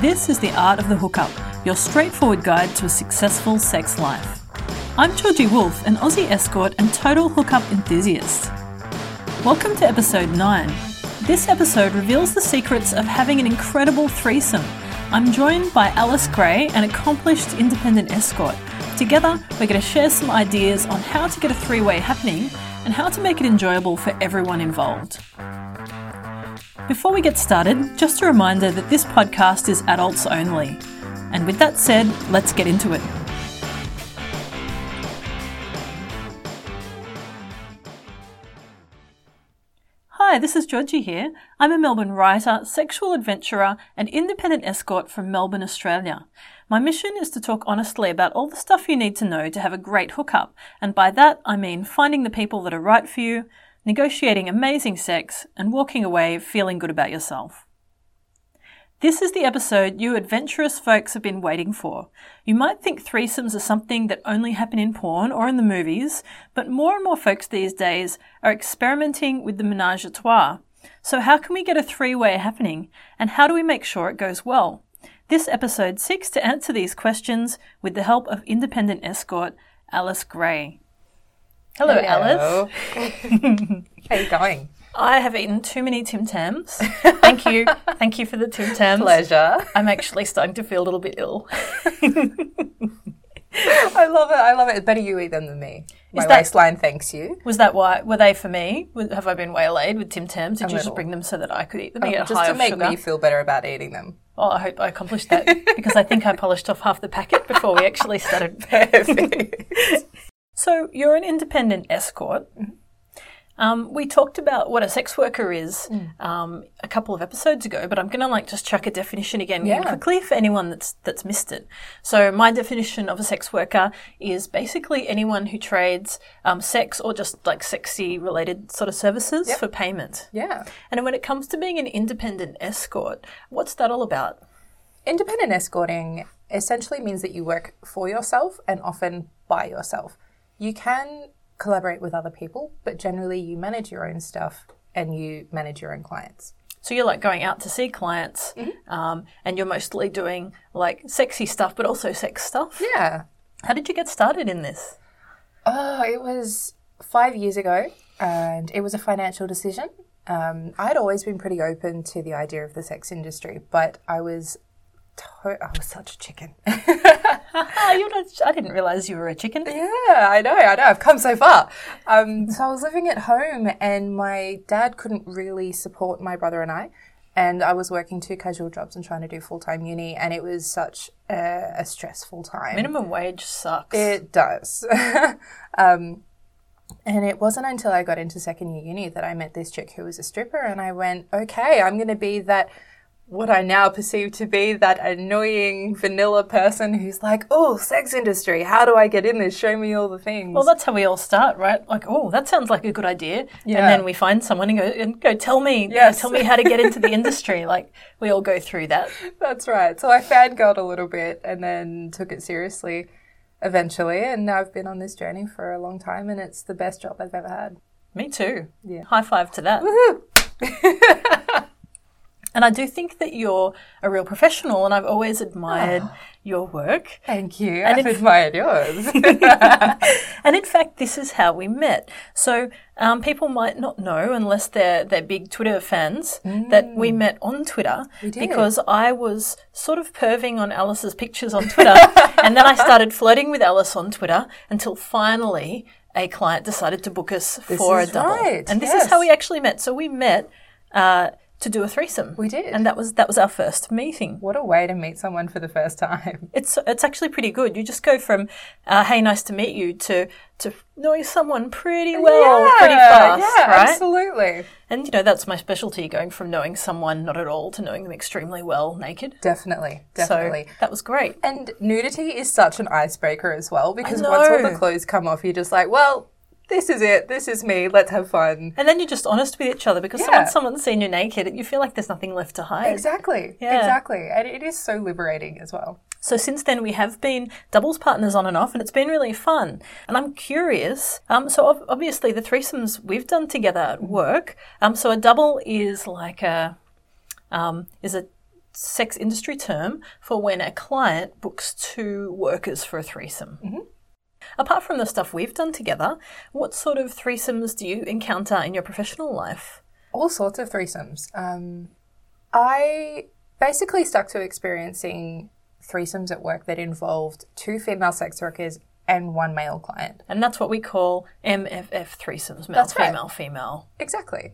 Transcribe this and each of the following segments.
This is The Art of the Hookup, your straightforward guide to a successful sex life. I'm Georgie Wolf, an Aussie escort and total hookup enthusiast. Welcome to episode 9. This episode reveals the secrets of having an incredible threesome. I'm joined by Alice Grey, an accomplished independent escort. Together, we're going to share some ideas on how to get a three way happening and how to make it enjoyable for everyone involved. Before we get started, just a reminder that this podcast is adults only. And with that said, let's get into it. Hi, this is Georgie here. I'm a Melbourne writer, sexual adventurer, and independent escort from Melbourne, Australia. My mission is to talk honestly about all the stuff you need to know to have a great hookup, and by that I mean finding the people that are right for you, negotiating amazing sex, and walking away feeling good about yourself. This is the episode you adventurous folks have been waiting for. You might think threesomes are something that only happen in porn or in the movies, but more and more folks these days are experimenting with the menage a trois. So how can we get a three-way happening, and how do we make sure it goes well? This episode seeks to answer these questions with the help of independent escort Alice Grey. Hello, Alice. How are you going? I have eaten too many Tim Tams. Thank you. Thank you for the Tim Tams. Pleasure. I'm actually starting to feel a little bit ill. I love it. I love it. Better you eat them than me. My that- waistline thanks you. Was that why? Were they for me? Have I been waylaid with Tim Tams? Did you just bring them so that I could eat them? Um, Just to make sugar? me feel better about eating them. Well, I hope I accomplished that because I think I polished off half the packet before we actually started. So you're an independent escort. Um, we talked about what a sex worker is Mm. um, a couple of episodes ago, but I'm going to like just chuck a definition again Yeah. quickly for anyone that's that's missed it. So my definition of a sex worker is basically anyone who trades um, sex or just like sexy related sort of services for payment. Yeah. And when it comes to being an independent escort, what's that all about? Independent escorting essentially means that you work for yourself and often by yourself. You can collaborate with other people, but generally you manage your own stuff and you manage your own clients. So you're like going out to see clients, Mm-hmm. um, and you're mostly doing like sexy stuff, but also sex stuff. Yeah. How did you get started in this? Oh, it was five years ago, and it was a financial decision. Um, I had always been pretty open to the idea of the sex industry, but I was, to- I was such a chicken. You're not, I didn't realize you were a chicken. yeah, I know, I know. I've come so far. Um, so I was living at home, and my dad couldn't really support my brother and I. And I was working two casual jobs and trying to do full time uni, and it was such a, a stressful time. Minimum wage sucks. It does. um, and it wasn't until I got into second year uni that I met this chick who was a stripper, and I went, okay, I'm going to be that, what I now perceive to be that annoying vanilla person who's like, oh, sex industry, how do I get in this? Show me all the things. well, that's how we all start, right? Like, oh, that sounds like a good idea. Yeah. And then we find someone and go, and go tell me, Yes. tell me how to get into the industry. Like, we all go through that. That's right. So I fangirled a little bit and then took it seriously eventually, and now I've been on this journey for a long time, and it's the best job I've ever had. Me too. Yeah. High five to that. and I do think that you're a real professional, and I've always admired your work. Thank you. And I've if- admired yours. And in fact, this is how we met. So um, people might not know, unless they're they're big Twitter fans, that we met on Twitter did. because I was sort of perving on Alice's pictures on Twitter, and then I started flirting with Alice on Twitter until finally a client decided to book us for a double. right, And this is how we actually met. So we met. Uh, to do a threesome. We did. And that was that was our first meeting. What a way to meet someone for the first time. It's it's actually pretty good. You just go from uh, "Hey, nice to meet you" to to knowing someone pretty well, pretty fast, yeah, right? absolutely. And you know that's my specialty, going from knowing someone not at all to knowing them extremely well naked. Definitely, definitely. So that was great. and nudity is such an icebreaker as well because once all the clothes come off, you're just like, well, this is it. This is me. Let's have fun. And then you're just honest with each other because Yeah. once someone's seen you naked, you feel like there's nothing left to hide. Exactly. Yeah. Exactly. And it is so liberating as well. So since then, we have been doubles partners on and off, and it's been really fun. And I'm curious. Um, so obviously, the threesomes we've done together at work. Um, so a double is like a um, is a sex industry term for when a client books two workers for a threesome. Apart from the stuff we've done together, what sort of threesomes do you encounter in your professional life? All sorts of threesomes. Um, I basically stuck to experiencing threesomes at work that involved two female sex workers and one male client. And that's what we call MFF threesomes, male, That's right. female, female. Exactly.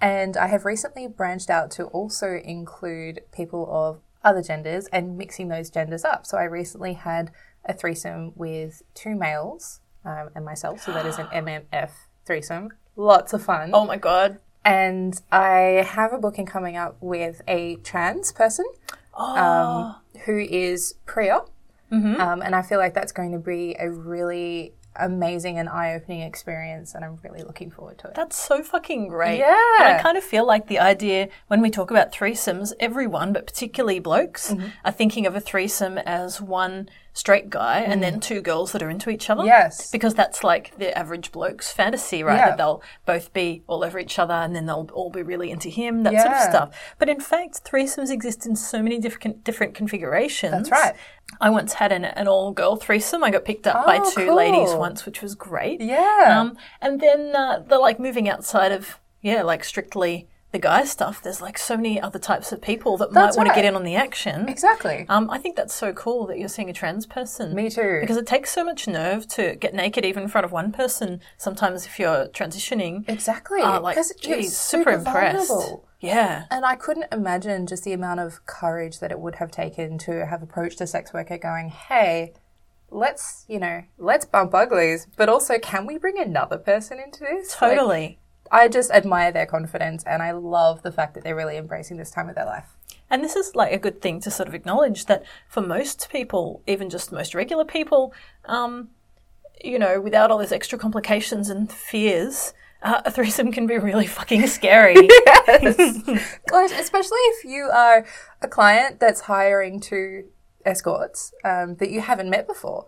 And I have recently branched out to also include people of other genders and mixing those genders up. So I recently had a threesome with two males um, and myself. So that is an MMF threesome. Lots of fun. Oh my god. And I have a booking coming up with a trans person Oh, um, who is pre-op. Um, and I feel like that's going to be a really amazing and eye-opening experience, and I'm really looking forward to it. that's so fucking great. Yeah. And I kind of feel like the idea when we talk about threesomes, everyone, but particularly blokes, Mm-hmm. are thinking of a threesome as one straight guy and then two girls that are into each other. Mm. Yes. Because that's like the average bloke's fantasy, right? Yeah. That they'll both be all over each other and then they'll all be really into him, that sort of stuff. But in fact, threesomes exist in so many different different configurations. That's right. I once had an, an all girl threesome. I got picked up by Oh, two ladies once, which was great. Yeah. Um, and then uh, the like moving outside of yeah, like strictly the guy stuff. There's like so many other types of people that That's might want to get in on the action. exactly. Um, I think that's so cool that you're seeing a trans person. Me too. Because it takes so much nerve to get naked even in front of one person. Sometimes if you're transitioning, Exactly. uh, like, geez, super, impressed. vulnerable. Yeah. And I couldn't imagine just the amount of courage that it would have taken to have approached a sex worker going, hey, let's, you know, let's bump uglies, but also can we bring another person into this? Totally. I just admire their confidence and I love the fact that they're really embracing this time of their life. And this is like a good thing to sort of acknowledge that for most people, even just most regular people, um, you know, without all these extra complications and fears, uh, a threesome can be really fucking scary. Gosh, especially if you are a client that's hiring two escorts um, that you haven't met before.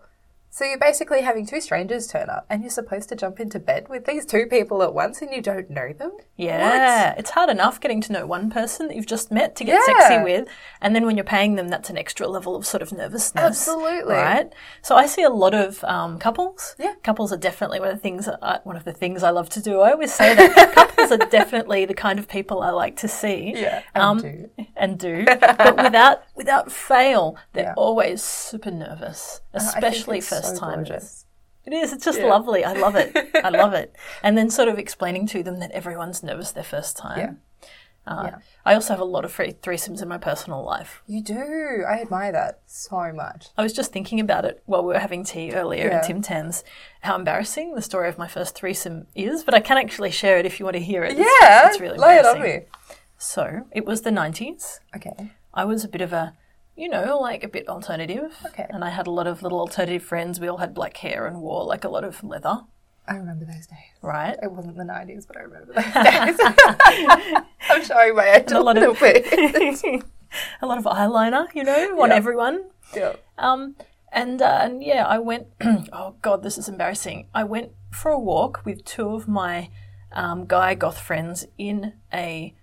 So you're basically having two strangers turn up and you're supposed to jump into bed with these two people at once and you don't know them? Yeah, it's hard enough getting to know one person that you've just met to get Yeah. sexy with, and then when you're paying them, that's an extra level of sort of nervousness. Absolutely. right. So I see a lot of um, couples. Yeah. couples are definitely one of the things. I, one of the things I love to do. I always say that couples are definitely the kind of people I like to see. Yeah, and um, do. and do, but without without fail, they're Yeah. always super nervous, especially it's first so timers. gorgeous. It is. It's just Yeah. lovely. I love it. I love it. And then sort of explaining to them that everyone's nervous their first time. Yeah. Uh, Yeah. I also have a lot of free threesomes in my personal life. You do. I admire that so much. I was just thinking about it while we were having tea earlier Yeah. in Tim Tams, how embarrassing the story of my first threesome is, but I can actually share it if you want to hear it. Yeah, it's, really lay it on me. So it was the 90s. Okay. I was a bit of a, you know, like a bit alternative. Okay. And I had a lot of little alternative friends. We all had black hair and wore like a lot of leather, I remember those days. right? It wasn't the 90s, but I remember those days. I'm showing my age a, lot of- a lot of eyeliner, you know, on Yeah. everyone. yeah. Um, and, uh, and yeah, I went, oh God, this is embarrassing. I went for a walk with two of my um, guy goth friends in a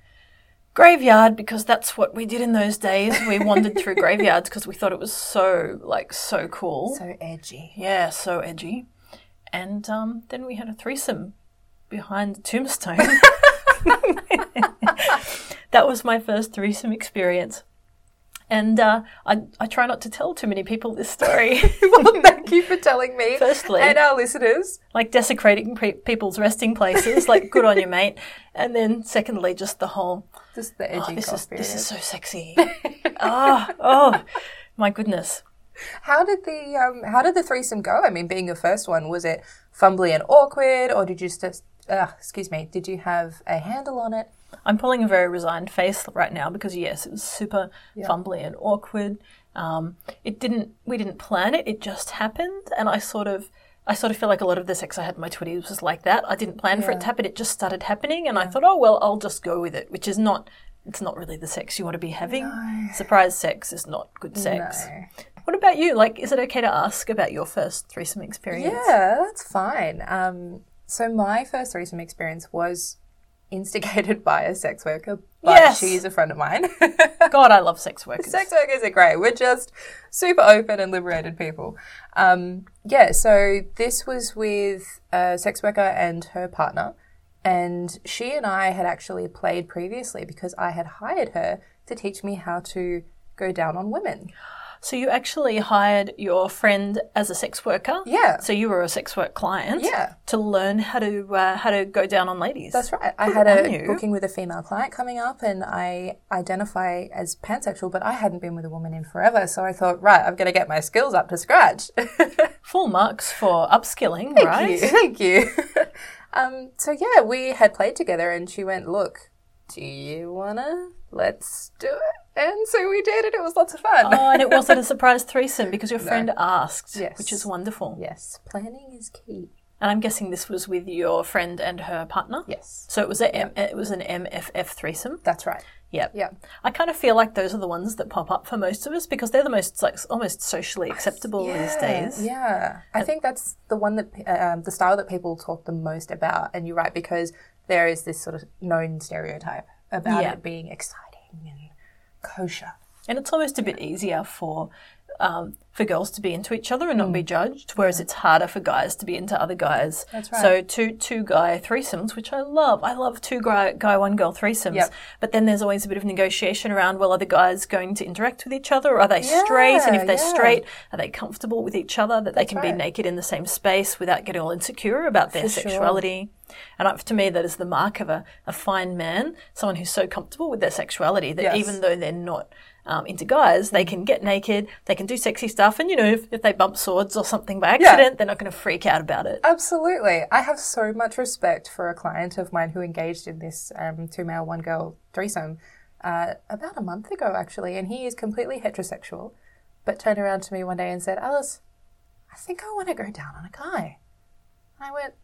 graveyard because that's what we did in those days. We wandered through graveyards because we thought it was so, like, so cool. So edgy. yeah, so edgy. And um, then we had a threesome behind the tombstone. that was my first threesome experience. And uh, I, I try not to tell too many people this story, well, thank you for telling me. Firstly- and our listeners. like desecrating pe- people's resting places. Like, good on you, mate. And then, secondly, just the whole Just the edgy oh, this is this is so sexy. oh, oh, my goodness. How did the um, how did the threesome go? I mean, being your first one, was it fumbly and awkward, or did you just uh, excuse me? Did you have a handle on it? I'm pulling a very resigned face right now because yes, it was super fumbly and awkward. Um, it didn't. We didn't plan it. It just happened, and I sort of. I sort of feel like a lot of the sex I had in my twenties was like that. I didn't plan for it to happen. It just started happening, and I thought, oh well, I'll just go with it. Which is not. It's not really the sex you want to be having. Surprise sex is not good sex. No. What about you? Like, is it okay to ask about your first threesome experience? Yeah, that's fine. Um, so my first threesome experience was instigated by a sex worker, but Yes. she's a friend of mine. God, I love sex workers. sex workers are great. We're just super open and liberated people. Um, yeah, so this was with a sex worker and her partner. And she and I had actually played previously because I had hired her to teach me how to go down on women. So you actually hired your friend as a sex worker. Yeah. So you were a sex work client. Yeah. To learn how to uh, how to go down on ladies. That's right. I Good had a you. booking with a female client coming up, and I identify as pansexual, but I hadn't been with a woman in forever. So I thought, right, I'm going to get my skills up to scratch. Full marks for upskilling, Thank right? you. Thank you. um, so yeah, we had played together, and she went, "Look, do you wanna? Let's do it." And so we did, and it was lots of fun. Oh, and it wasn't a surprise threesome because your friend asked, Yes. which is wonderful. yes, planning is key. And I'm guessing this was with your friend and her partner. Yes, So it was a M- it was an MFF threesome. that's right. Yep. Yeah. I kind of feel like those are the ones that pop up for most of us because they're the most like almost socially acceptable these days. Yeah, I think that's the one that um, the style that people talk the most about, and you're right because there is this sort of known stereotype about Yeah. it being exciting and kosher. And it's almost a bit easier for um, for girls to be into each other and not be judged, whereas it's harder for guys to be into other guys. Mm. That's right. So two two guy threesomes, which I love. I love two guy guy one girl threesomes. Yep. But then there's always a bit of negotiation around well, are the guys going to interact with each other? Or are they straight? And if they're yeah. straight, are they comfortable with each other that they can be naked in the same space without getting all insecure about their For sexuality? And to me, that is the mark of a, a fine man, someone who's so comfortable with their sexuality that Yes. even though they're not um, into guys, they can get naked, they can do sexy stuff, and you know, if, if they bump swords or something by accident, they're not going to freak out about it. Absolutely. I have so much respect for a client of mine who engaged in this um, two male, one girl threesome uh, about a month ago, actually. And he is completely heterosexual, but turned around to me one day and said, Alice, I think I want to go down on a guy. And I went,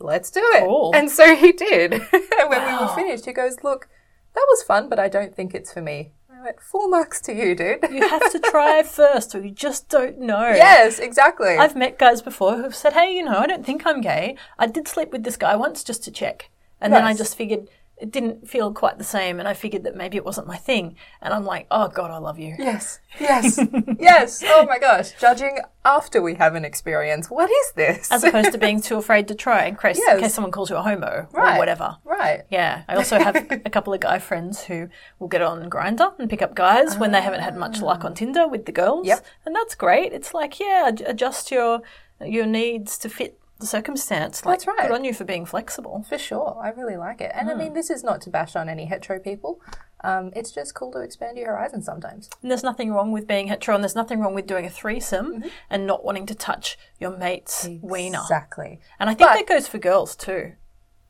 let's do it. Cool. And so he did. and when we were finished, he goes, look, that was fun, but I don't think it's for me. I went, full marks to you, dude. You have to try first, or you just don't know. yes, exactly. I've met guys before who've said, "Hey, you know, I don't think I'm gay. I did sleep with this guy once just to check." And then I just figured it didn't feel quite the same and I figured that maybe it wasn't my thing. And I'm like, "Oh god, I love you." Yes, yes, yes. Oh my gosh, judging after we have an experience. What is this? As opposed to being too afraid to try in case, in Yes. case someone calls you a homo Right. or whatever. right. Yeah, I also have a couple of guy friends who will get on Grindr and pick up guys when they haven't had much ah. luck on Tinder with the girls. Yep. and that's great. It's like, yeah, adjust your your needs to fit the circumstance. Like, That's right. Good on you for being flexible. For sure, I really like it. And I mean, this is not to bash on any hetero people. Um, it's just cool to expand your horizons sometimes. And there's nothing wrong with being hetero, and there's nothing wrong with doing a threesome Mm-hmm. and not wanting to touch your mate's wiener. Exactly. And I think But- that goes for girls too.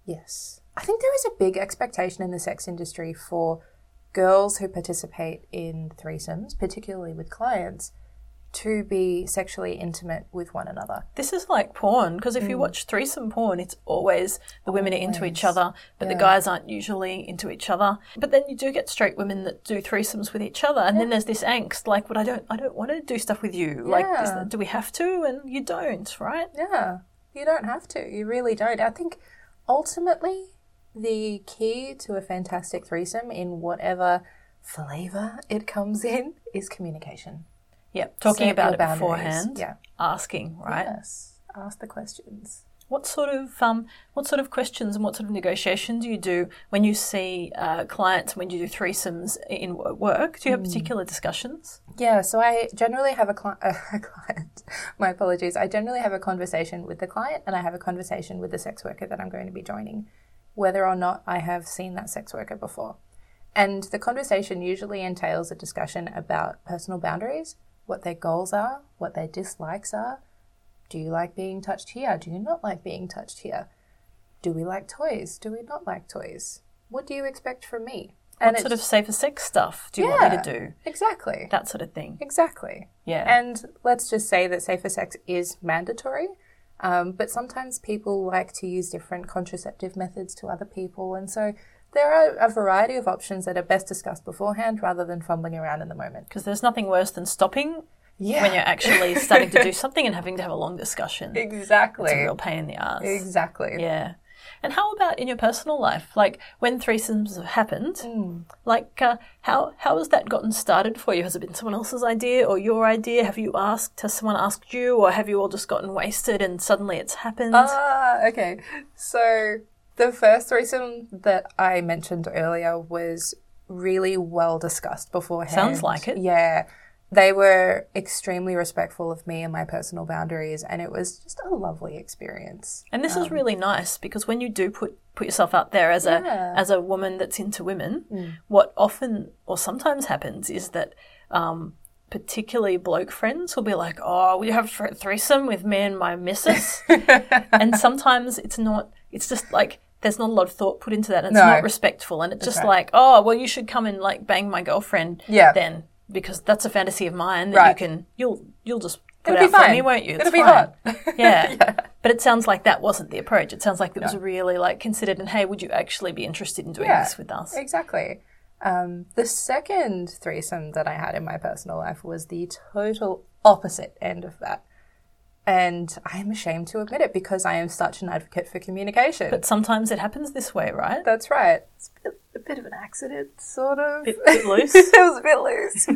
Yes. I think there is a big expectation in the sex industry for girls who participate in threesomes, particularly with clients, to be sexually intimate with one another. This is like porn because if you Mm. watch threesome porn, it's always the women are into each other, but the guys aren't usually into each other. But then you do get straight women that do threesomes with each other, and then there's this angst, like, "But I don't, I don't want to do stuff with you. Like, is do we have to?" And you don't, right? Yeah, you don't have to. You really don't. I think ultimately the key to a fantastic threesome in whatever flavor it comes in is communication. Yep. Talking about it boundaries. beforehand. Yeah. Asking, right? Yes. Ask the questions. What sort of um, what sort of questions and what sort of negotiation do you do when you see uh, clients when you do threesomes in work? Do you have particular discussions? Yeah, so I generally have a, cli- a client. My apologies. I generally have a conversation with the client and I have a conversation with the sex worker that I'm going to be joining, whether or not I have seen that sex worker before. And the conversation usually entails a discussion about personal boundaries, what their goals are, what their dislikes are. Do you like being touched here? Do you not like being touched here? Do we like toys? Do we not like toys? What do you expect from me? What sort of safer sex stuff do you want me to do? Exactly. That sort of thing. Exactly. Yeah. And let's just say that safer sex is mandatory, um, but sometimes people like to use different contraceptive methods to other people. And so there are a variety of options that are best discussed beforehand rather than fumbling around in the moment. Because there's nothing worse than stopping Yeah. when you're actually starting to do something and having to have a long discussion. Exactly. It's a real pain in the ass. Exactly. Yeah. And how about in your personal life? Like when threesomes have happened, like uh, how how has that gotten started for you? Has it been someone else's idea or your idea? Have you asked? Has someone asked you, or have you all just gotten wasted and suddenly it's happened? Ah, okay. So the first threesome that I mentioned earlier was really well discussed beforehand. Sounds like it. Yeah. They were extremely respectful of me and my personal boundaries, and it was just a lovely experience. And this is really nice because when you do put put yourself out there as Yeah. a as a woman that's into women, what often or sometimes happens is that um, particularly bloke friends will be like, "Oh, we have a threesome with me and my missus," and sometimes it's not. It's just like there's not a lot of thought put into that. And it's No. not respectful, and it's just right. like, "Oh, well, you should come and like bang my girlfriend." Yeah. Then because that's a fantasy of mine that you can you'll you'll just put It'll out be for fine. me, won't you? It'll be fine. hot. Yeah. Yeah. But it sounds like that wasn't the approach. It sounds like it was really like considered and hey, would you actually be interested in doing Yeah. this with us? Exactly. Um, the second threesome that I had in my personal life was the total opposite end of that. And I am ashamed to admit it because I am such an advocate for communication. But sometimes it happens this way, right? That's right. It's a bit, a bit of an accident, sort of. Bit- bit loose? it was a bit loose.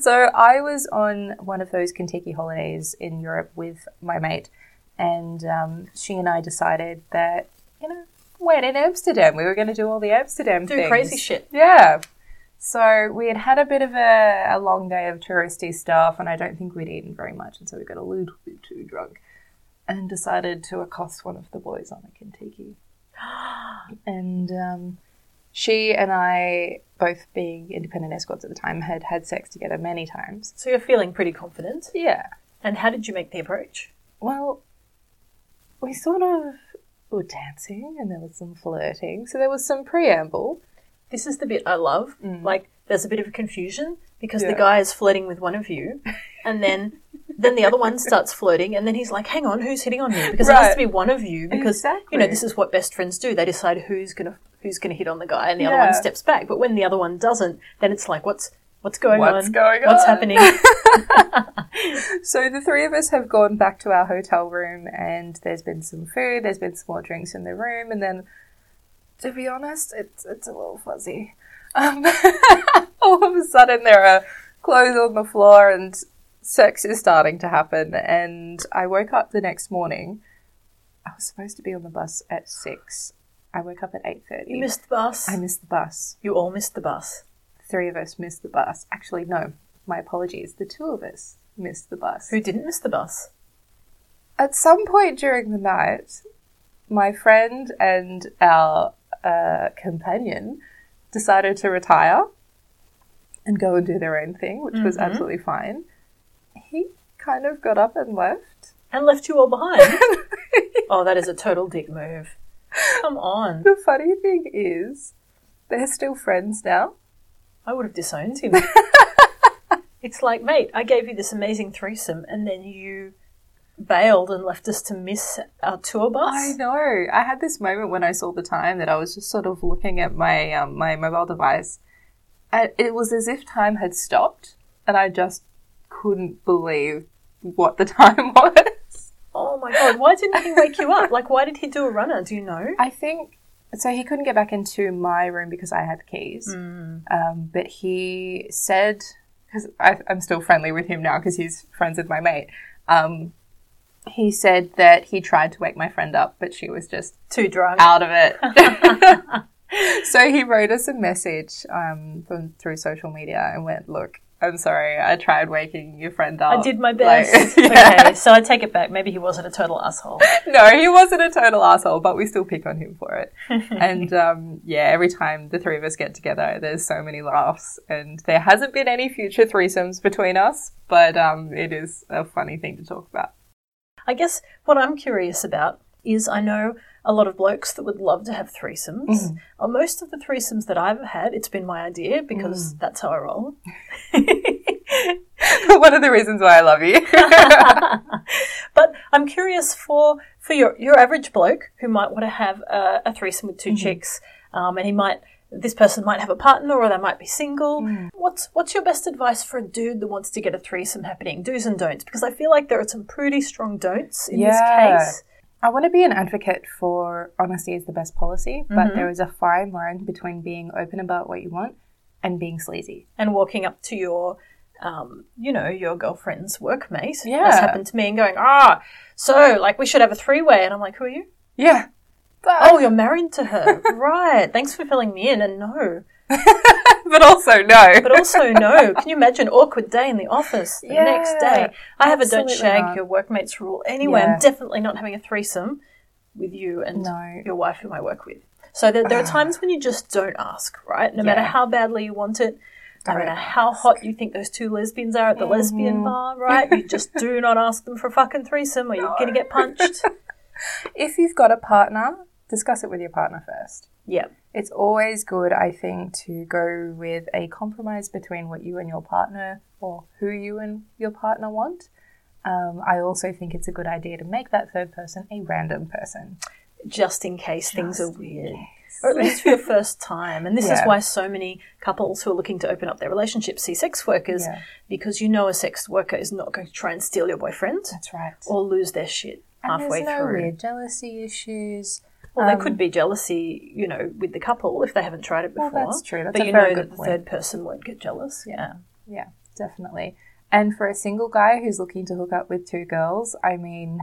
so I was on one of those Contiki holidays in Europe with my mate, and um, she and I decided that, you know, when in Amsterdam, we were going to do all the Amsterdam Do things. crazy shit. Yeah. So we had had a bit of a, a long day of touristy stuff, and I don't think we'd eaten very much, and so we got a little bit too drunk, and decided to accost one of the boys on a Contiki. and um, she and I, both being independent escorts at the time, had had sex together many times. So you're feeling pretty confident. Yeah. And how did you make the approach? Well, we sort of were dancing, and there was some flirting, so there was some preamble. This is the bit I love. Like there's a bit of confusion because the Mm. Guy is flirting with one of you and then then the other one starts flirting and then he's like, Hang on, who's hitting on you? Because it has to be one of you because you know, this is what best friends do. They decide who's gonna who's gonna hit on the guy and the other one steps back. But when the other one doesn't, then it's like what's what's going What's on? going What's happening? So the three of us have gone back to our hotel room, and there's been some food, there's been some more drinks in the room, and then, to be honest, it's it's a little fuzzy. Um, all of a sudden, there are clothes on the floor, and sex is starting to happen. And I woke up the next morning. I was supposed to be on the bus at six. I woke up at eight thirty. you missed the bus. I missed the bus. you all missed the bus. Three of us missed the bus. Actually, no. My apologies. The two of us missed the bus. Who didn't miss the bus? At some point during the night, my friend and our uh, companion decided to retire and go and do their own thing, which was absolutely fine. He kind of got up and left. And left you all behind. oh, that is a total dick move. Come on. The funny thing is, they're still friends now. I would have disowned him. it's like, mate, I gave you this amazing threesome and then you bailed and left us to miss our tour bus. I know. I had this moment when I saw the time that I was just sort of looking at my um, my mobile device, and it was as if time had stopped, and I just couldn't believe what the time was. Oh my god, why didn't he wake you up? Like, why did he do a runner? Do you know? I think so. He couldn't get back into my room because I had keys, Mm. um, but he said because I'm still friendly with him now because he's friends with my mate. Um, he said that he tried to wake my friend up, but she was just Too drunk. out of it. so he wrote us a message um, from, through social media and went, "Look, I'm sorry, I tried waking your friend up. I did my Like, best. yeah. Okay, so I take it back. Maybe he wasn't a total asshole. No, he wasn't a total asshole, but we still pick on him for it. and um, yeah, every time the three of us get together, there's so many laughs, and there hasn't been any future threesomes between us, but um, it is a funny thing to talk about. I guess what I'm curious about is I know a lot of blokes that would love to have threesomes. Mm-hmm. On most of the threesomes that I've had, it's been my idea because Mm. that's how I roll. One of the reasons why I love you. But I'm curious for for your your average bloke who might want to have a, a threesome with 2 chicks, um, and he might this person might have a partner or they might be single. What's what's your best advice for a dude that wants to get a threesome happening? Do's and don'ts, because I feel like there are some pretty strong don'ts in Yeah. this case. I want to be an advocate for honesty is the best policy, but Mm-hmm. there is a fine line between being open about what you want and being sleazy. and walking up to your, um, you know, your girlfriend's workmate. Yeah. That's happened to me and going, ah, so like we should have a three way. And I'm like, who are you? Yeah. But, Oh, you're married to her. right. Thanks for filling me in. And no. but also no. But also, no. Can you imagine awkward day in the office the next day? I have a don't shag not. your workmates rule. Anyway, Yeah. I'm definitely not having a threesome with you and No. your wife whom I work with. So there, there are times when you just don't ask, right? No matter how badly you want it, no matter how hot you think those two lesbians are at the lesbian mm-hmm. bar, right? You just do not ask them for a fucking threesome or you're going to get punched. if you've got a partner, discuss it with your partner first. yeah. It's always good, I think, to go with a compromise between what you and your partner or who you and your partner want. Um, I also think it's a good idea to make that third person a random person. Just in case things are weird. Or at least for your first time. And this is why so many couples who are looking to open up their relationship see sex workers Yeah. because you know a sex worker is not going to try and steal your boyfriend That's right. or lose their shit And halfway there's no through. weird jealousy issues. Well, there Um, could be jealousy, you know, with the couple if they haven't tried it before. Well, that's true. That's but you know that the point. third person won't get jealous. Yeah. Yeah, definitely. And for a single guy who's looking to hook up with two girls, I mean,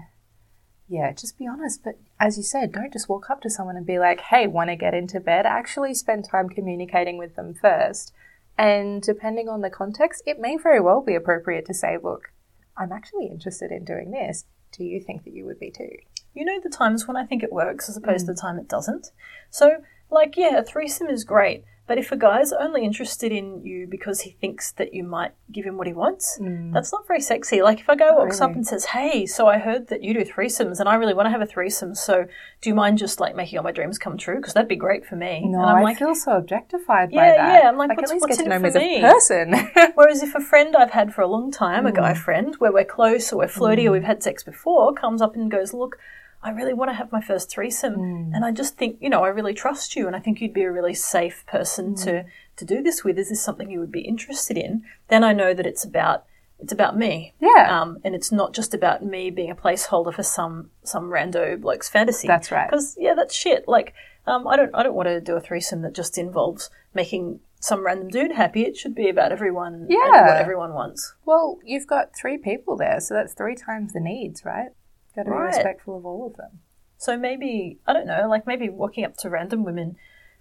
yeah, just be honest. But as you said, don't just walk up to someone and be like, hey, want to get into bed? Actually, spend time communicating with them first. And depending on the context, it may very well be appropriate to say, look, I'm actually interested in doing this. Do you think that you would be too? You know the times when I think it works as opposed to Mm. the time it doesn't. So, like, yeah, a threesome is great, but if a guy's only interested in you because he thinks that you might give him what he wants, that's not very sexy. Like, if a guy walks up Mm. and says, "Hey, so I heard that you do threesomes, and I really want to have a threesome. So, do you mind just like making all my dreams come true? Because that'd be great for me." No, and I'm I like, feel so objectified by that. yeah, I'm like, at what's- least what's get to know me as a person. Whereas if a friend I've had for a long time, a guy Mm. friend, where we're close or we're flirty or we've had sex before, comes up and goes, Look, I really want to have my first threesome. Mm. And I just think, you know, I really trust you and I think you'd be a really safe person to, Mm. to do this with. Is this something you would be interested in? Then I know that it's about it's about me. Yeah. Um, and it's not just about me being a placeholder for some some rando bloke's fantasy. That's right. Because yeah, that's shit. Like, um, I don't I don't want to do a threesome that just involves making some random dude happy. It should be about everyone and Yeah. what everyone wants. Well, you've got three people there, so that's three times the needs, right? Got to be Right. respectful of all of them. So maybe I don't know, like maybe walking up to random women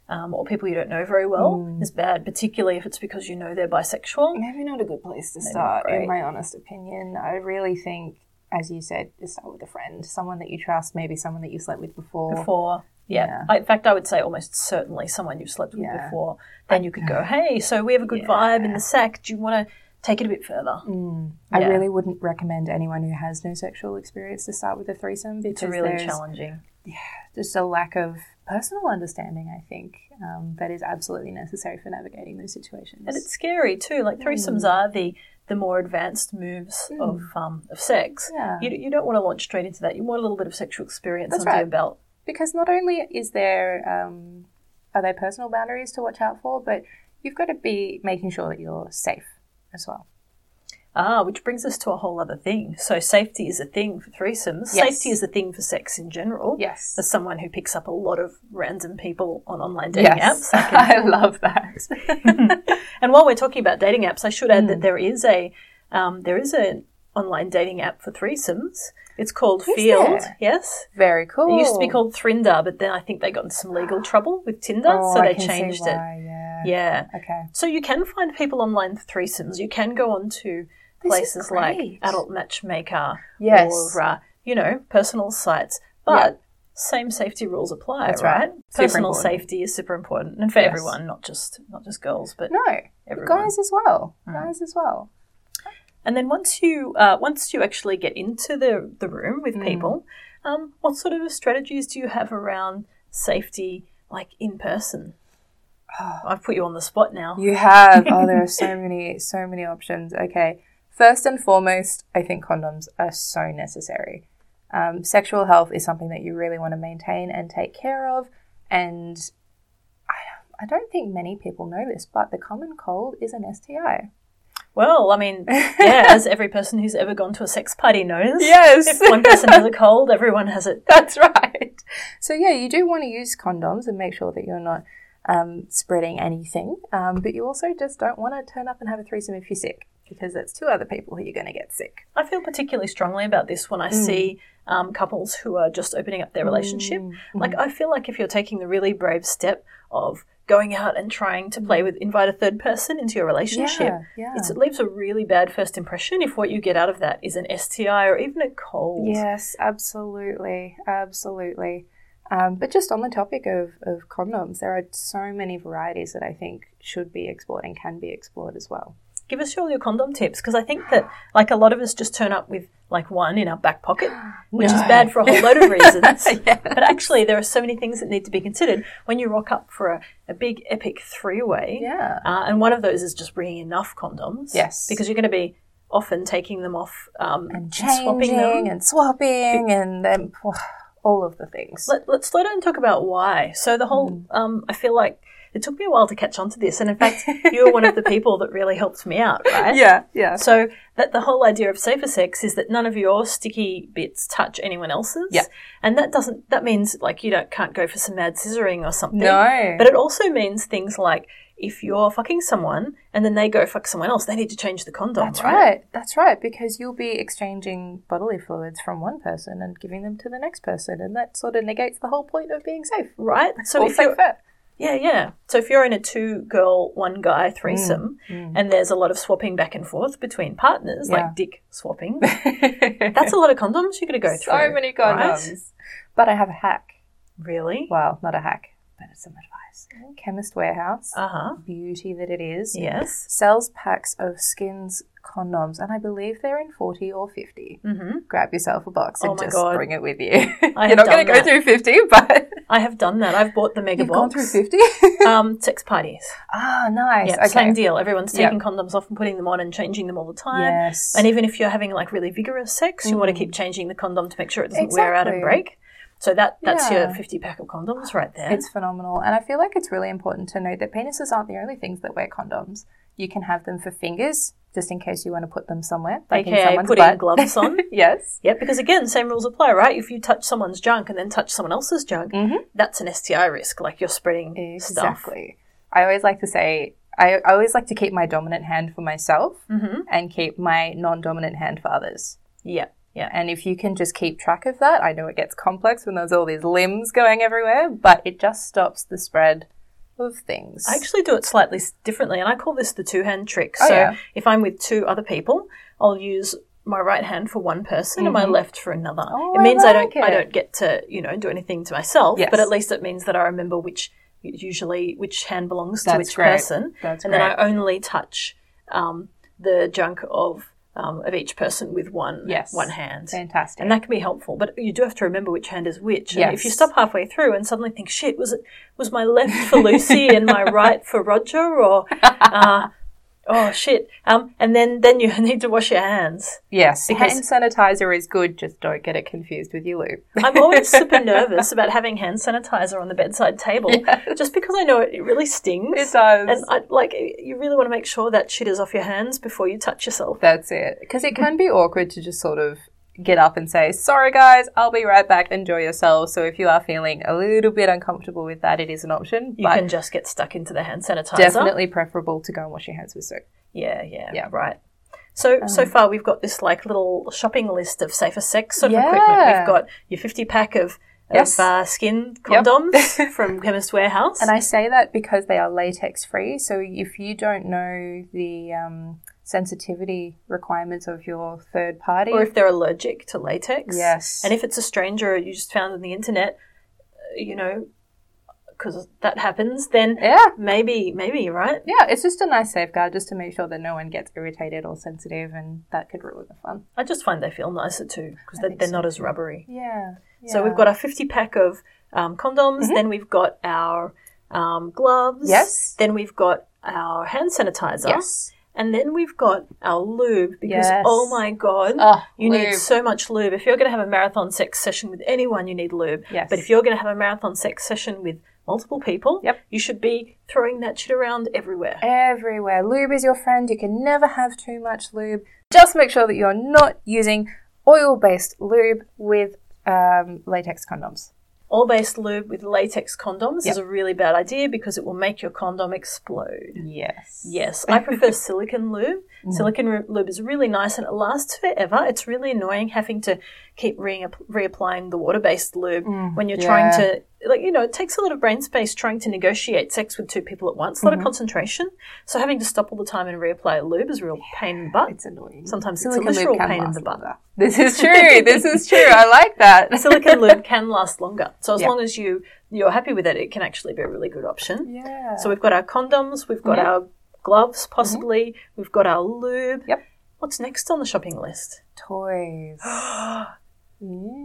um, or people you don't know very well Mm. is bad, particularly if it's because you know they're bisexual. Maybe not a good place to not start, in my honest opinion. I really think, as you said, just start with a friend, someone that you trust, maybe someone that you slept with before. Before, yeah. Yeah. I, in fact, I would say almost certainly someone you've slept with Yeah. before. Then you could go, hey, so we have a good vibe in the sack. Do you want to take it a bit further? I Yeah. really wouldn't recommend anyone who has no sexual experience to start with a threesome because It's really challenging. just a lack of personal understanding, I think, um, that is absolutely necessary for navigating those situations. And it's scary too. Like threesomes Mm. are the the more advanced moves of um, of sex. Yeah. You, you don't want to launch straight into that. You want a little bit of sexual experience That's under your belt. because not only is there um, are there personal boundaries to watch out for, but you've got to be making sure that you're safe as well. Ah, which brings us to a whole other thing. So safety is a thing for threesomes. Yes. Safety is a thing for sex in general. Yes. As someone who picks up a lot of random people on online dating Yes, apps, I can I love that. And while we're talking about dating apps, I should add Hmm. that there is a um, there is an online dating app for threesomes. It's called Feeld. there? Yes, Very cool. it used to be called Thrinder, but then I think they got into some legal trouble with Tinder, Oh, so I they can see changed it. why, Yeah. Yeah. Okay. So you can find people online for threesomes. You can go on to This places like. Adult Matchmaker Yes. or uh, you know personal sites, but same safety rules apply, That's right? right. Personal important. safety is super important, and for Yes. everyone, not just not just girls, but No, Everyone. guys as well. Hmm. Guys as well. And then once you uh, once you actually get into the the room with Mm. people, um, what sort of strategies do you have around safety, like in person? I've put you on the spot now. You have. Oh, there are so many, so many options. Okay. First and foremost, I think condoms are so necessary. Um, sexual health is something that you really want to maintain and take care of. And I, I don't think many people know this, but the common cold is an STI. Well, I mean, yeah, as every person who's ever gone to a sex party knows. Yes. If one person has a cold, everyone has it. That's right. So yeah, you do want to use condoms and make sure that you're not um, spreading anything, um, but you also just don't want to turn up and have a threesome if you're sick because that's two other people who you're going to get sick. I feel particularly strongly about this when I see um, couples who are just opening up their relationship. Like, I feel like if you're taking the really brave step of going out and trying to play with, invite a third person into your relationship, Yeah, yeah. It leaves a really bad first impression if what you get out of that is an STI or even a cold. Yes, absolutely, absolutely. Um, but just on the topic of, of condoms, there are so many varieties that I think should be explored and can be explored as well. Give us all your condom tips because I think that, like, a lot of us just turn up with like one in our back pocket, which is bad for a whole load of reasons. But actually, there are so many things that need to be considered when you rock up for a, a big epic three way. Yeah. Uh, and one of those is just bringing enough condoms. Yes. Because you're going to be often taking them off um, And swapping them. changing and swapping and then all of the things. Let, let's slow down and talk about why. So the whole, Mm. um, I feel like it took me a while to catch on to this, and in fact, you were one of the people that really helped me out, right? yeah, yeah. So that the whole idea of safer sex is that none of your sticky bits touch anyone else's. Yeah. And that doesn't that means like you don't can't go for some mad scissoring or something. No. But it also means things like if you're fucking someone and then they go fuck someone else, they need to change the condom. That's right. That's right. Because you'll be exchanging bodily fluids from one person and giving them to the next person, and that sort of negates the whole point of being safe. Right? So Or if you're safer. Yeah, yeah. So if you're in a two girl, one guy threesome mm, mm. and there's a lot of swapping back and forth between partners, Yeah. like dick swapping, that's a lot of condoms you're going to go so through. So many right? condoms. But I have a hack. Really? Well, not a hack, but it's some advice. Chemist Warehouse, Uh huh. beauty that it is, Yes. sells packs of skins condoms, and I believe they're in 40 or 50. Mm-hmm. Grab yourself a box Oh and just God. bring it with you. You're not going to go through 50, but I have done that. I've bought the mega you've gone box. through 50? um, sex parties. ah, nice. Yeah, okay. same deal. Everyone's Yep. taking condoms off and putting them on and changing them all the time. Yes. And even if you're having like really vigorous sex, you want to keep changing the condom to make sure it doesn't wear out and Mm. Break. So that that's Yeah. your 50 pack of condoms right there. It's phenomenal. And I feel like it's really important to note that penises aren't the only things that wear condoms. You can have them for fingers, just in case you want to put them somewhere, like in AKA someone's putting butt. gloves on. yes. Yeah, because again, same rules apply, right? If you touch someone's junk and then touch someone else's junk, Mhm. that's an STI risk. Like you're spreading stuff. Exactly. I always like to say, I, I always like to keep my dominant hand for myself Mm-hmm. and keep my non dominant hand for others. Yeah, yeah. And if you can just keep track of that, I know it gets complex when there's all these limbs going everywhere, but it just stops the spread of things. I actually do it slightly differently, and I call this the two hand trick. Oh, so yeah. if I'm with two other people, I'll use my right hand for one person and my left for another. Mm-hmm. Oh, it I means I, don't like I don't get to you know do anything to myself, Yes. but at least it means that I remember which usually which hand belongs to which great. person, That's and then I only touch um, the junk of um, of each person with one Yes. one hand. Fantastic. And that can be helpful, but you do have to remember which hand is which. And if you stop halfway through and suddenly think, "Shit, was it was my left for Lucy and my right for Roger?" or uh, "Oh shit," um, and then then you need to wash your hands. yes, because- hand sanitizer is good, just don't get it confused with your lube. I'm always super nervous about having hand sanitizer on the bedside table, just because I know it, it really stings. It does. and I, like you really want to make sure that shit is off your hands before you touch yourself. That's it. Because it can be awkward to just sort of get up and say, sorry guys, I'll be right back, enjoy yourselves. So if you are feeling a little bit uncomfortable with that, it is an option. You but can just get stuck into the hand sanitizer. definitely preferable to go and wash your hands with soap. Yeah, yeah, Yeah. Um, right. So so far we've got this like little shopping list of safer sex sort of equipment. We've got your fifty pack of, Yes. of uh, skin Yep. condoms from Chemist Warehouse. And I say that because they are latex free. So if you don't know the um, sensitivity requirements of your third party, or if they're allergic to latex. Yes. And if it's a stranger you just found on the internet, uh, you know, because that happens, then yeah, maybe maybe right. yeah, it's just a nice safeguard just to make sure that no one gets irritated or sensitive, and that could ruin the fun. I just find they feel nicer too because they're, they're so not as rubbery. Yeah. So we've got our 50 pack of um, condoms, then we've got our um, gloves. Mm-hmm. Yes. Then we've got our hand sanitizer. yes. And then we've got our lube because, Yes. oh my God, Oh, you need so much lube. If you're going to have a marathon sex session with anyone, you need lube. Yes. But if you're going to have a marathon sex session with multiple people, Yep. you should be throwing that shit around everywhere. Everywhere. Lube is your friend. You can never have too much lube. Just make sure that you're not using oil based lube with um, latex condoms. All based lube with latex condoms Yep. is a really bad idea because it will make your condom explode. Yes. Yes, I prefer silicon lube. Mm-hmm. Silicon lube is really nice and it lasts forever. It's really annoying having to keep re- reapplying the water based lube mm, when you're trying to, like, you know, it takes a lot of brain space trying to negotiate sex with two people at once, a lot of mm-hmm. concentration. So having to stop all the time and reapply a lube is a real pain in the butt. It's annoying. Sometimes Silicone it's a literal pain in the butt. longer. This is true. this is true. I like that. Silicone lube can last longer. So as Yeah. long as you you're happy with it, it can actually be a really good option. Yeah. So we've got our condoms, we've got Yeah. our gloves, mm-hmm. possibly, we've got our lube. Yep. What's next on the shopping list? toys.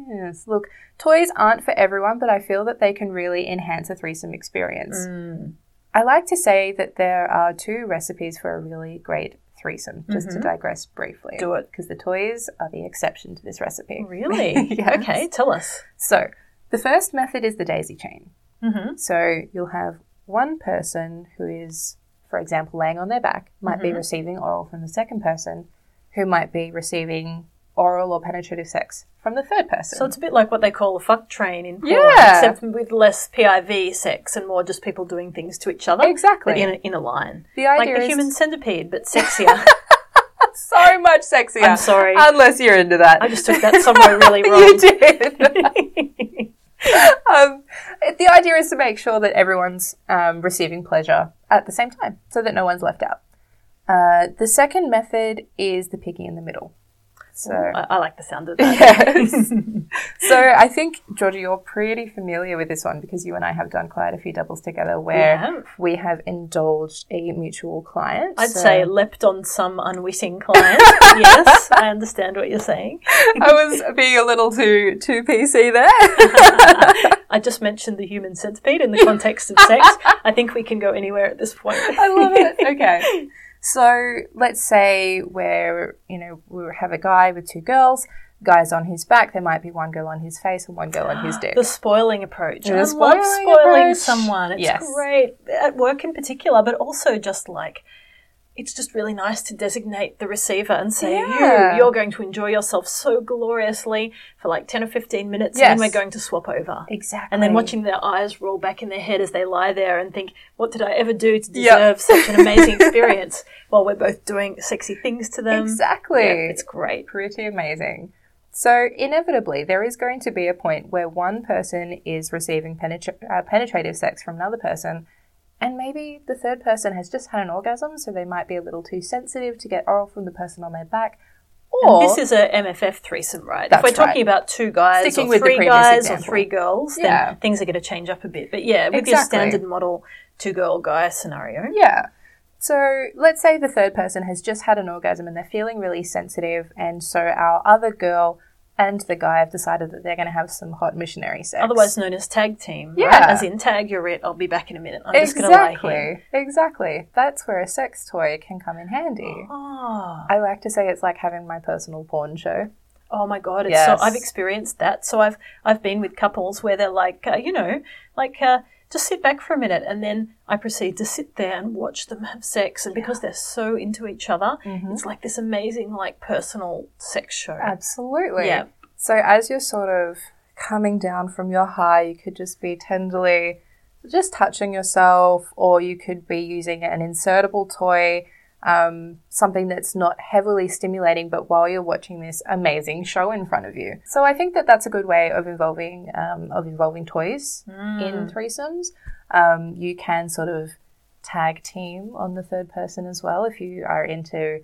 yes. Look, toys aren't for everyone, but I feel that they can really enhance a threesome experience. Mm. I like to say that there are two recipes for a really great threesome, just to digress briefly. Mm-hmm. Do it. Because the toys are the exception to this recipe. Really? Yes. Okay, tell us. So, the first method is the daisy chain. Mm-hmm. So, you'll have one person who is, for example, laying on their back, might Mm-hmm. be receiving oral from the second person, who might be receiving oral or penetrative sex from the third person. So it's a bit like what they call a fuck train in porn, Yeah. except with less PIV sex and more just people doing things to each other. Exactly. But in a, in a line. The like idea the is- human centipede, but sexier. so much sexier. I'm sorry. Unless you're into that. I just took that somewhere really wrong. you did. um, the idea is to make sure that everyone's um, receiving pleasure at the same time, so that no one's left out. Uh, the second method is the picking in the middle. So, I, I like the sound of that. yes. so I think Georgie, you're pretty familiar with this one because you and I have done quite a few doubles together where have. we have indulged a mutual client. I'd So say leapt on some unwitting client. yes, I understand what you're saying. I was being a little too too PC there. I just mentioned the human centipede in the context of sex. I think we can go anywhere at this point. I love it. Okay. So let's say where, you know, we have a guy with two girls, guy's on his back, there might be one girl on his face and one girl on his dick. The spoiling approach. The I love spoiling spoiling approach. someone. It's Yes. great at work in particular, but also just like it's just really nice to designate the receiver and say, Yeah. "You, you're going to enjoy yourself so gloriously for like ten or fifteen minutes, Yes. and then we're going to swap over." Exactly. And then watching their eyes roll back in their head as they lie there and think, what did I ever do to Yep. deserve such an amazing experience while we're both doing sexy things to them? Exactly. Yeah, it's great. pretty amazing. So, inevitably, there is going to be a point where one person is receiving penetra- uh, penetrative sex from another person, and maybe the third person has just had an orgasm, so they might be a little too sensitive to get oral from the person on their back. Or This is a MFF threesome, right? That's if we're talking right. about two guys Sticking or with three guys example. or three girls, then Yeah. things are going to change up a bit. But yeah, with your Exactly. standard model two girl guy scenario, Yeah. So let's say the third person has just had an orgasm and they're feeling really sensitive, and so our other girl and the guy have decided that they're going to have some hot missionary sex. otherwise known as tag team, Yeah. right? As in tag, you're it. I'll be back in a minute. I'm just going to lie here. exactly, exactly. That's where a sex toy can come in handy. Oh. I like to say it's like having my personal porn show. Oh my god! It's Yes. so I've experienced that. So I've I've been with couples where they're like, uh, you know, like uh, just sit back for a minute, and then I proceed to sit there and watch them have sex. And because they're so into each other, Mm-hmm. it's like this amazing, like personal sex show. Absolutely. Yeah. So as you're sort of coming down from your high, you could just be tenderly just touching yourself, or you could be using an insertable toy, um, something that's not heavily stimulating, but while you're watching this amazing show in front of you. So I think that that's a good way of involving um, of involving toys in threesomes. Um, you can sort of tag team on the third person as well if you are into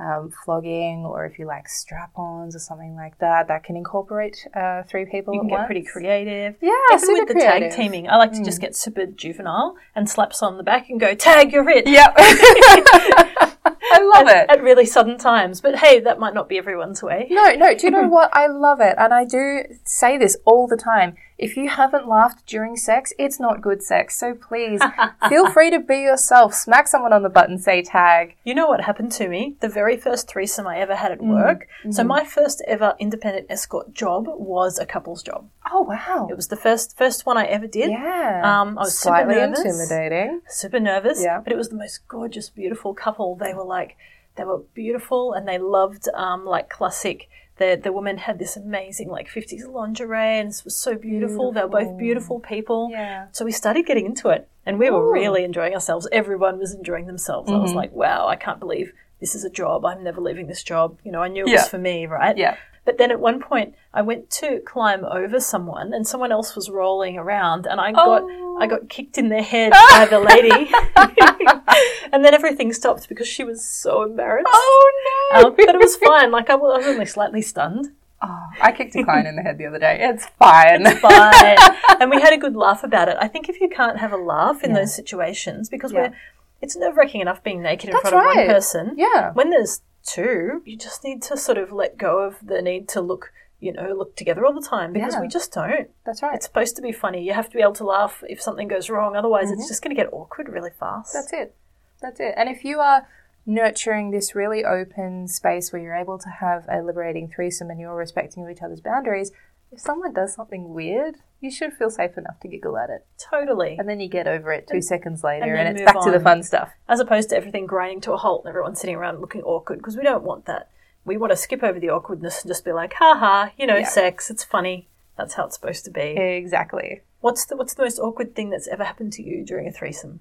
um, flogging or if you like strap-ons or something like that. That can incorporate uh, three people. You can at get pretty creative. Yeah, Even super with the creative. Tag teaming, I like to just get super juvenile and slap someone on the back and go, tag, you're it. Yep. I love it. At really sudden times. But hey, that might not be everyone's way. No, no. Do you know what? I love it, and I do say this all the time. If you haven't laughed during sex, it's not good sex. So please feel free to be yourself. Smack someone on the butt and say tag. You know what happened to me? The very first threesome I ever had at work. So my first ever independent escort job was a couple's job. Oh wow. It was the first first one I ever did. yeah. Um, I was slightly super nervous. intimidating. super nervous. Yeah. But it was the most gorgeous, beautiful couple. They were like, they were beautiful and they loved um, like classic. The, the woman had this amazing like 50s lingerie and it was so beautiful. They were both beautiful people. Yeah. So we started getting into it and we were Ooh. really enjoying ourselves. Everyone was enjoying themselves. I was mm-hmm. like, wow, I can't believe this is a job. I'm never leaving this job. You know, I knew it Yeah. was for me, right? Yeah. But then at one point, I went to climb over someone, and someone else was rolling around, and I got Oh. I got kicked in the head by the lady, and then everything stopped because she was so embarrassed. Oh no. Um, but it was fine. Like I was, only slightly stunned. Oh, I kicked a client in the head the other day. It's fine. It's fine, and we had a good laugh about it. I think if you can't have a laugh in Yeah. those situations, because Yeah. we're it's nerve wracking enough being naked in That's front of one person. yeah. when there's two, you just need to sort of let go of the need to look, you know, look together all the time because Yeah. we just don't. That's right. It's supposed to be funny. You have to be able to laugh if something goes wrong. Otherwise, it's just going to get awkward really fast. Mm-hmm. That's it. That's it. And if you are nurturing this really open space where you're able to have a liberating threesome and you're respecting each other's boundaries, if someone does something weird, you should feel safe enough to giggle at it. totally. And then you get over it two seconds later and and, it's back to the fun stuff. As opposed to everything grinding to a halt and everyone sitting around looking awkward because we don't want that. We want to skip over the awkwardness and just be like, ha ha, you know, Yeah. sex, it's funny. That's how it's supposed to be. Exactly. What's the What's the most awkward thing that's ever happened to you during a threesome?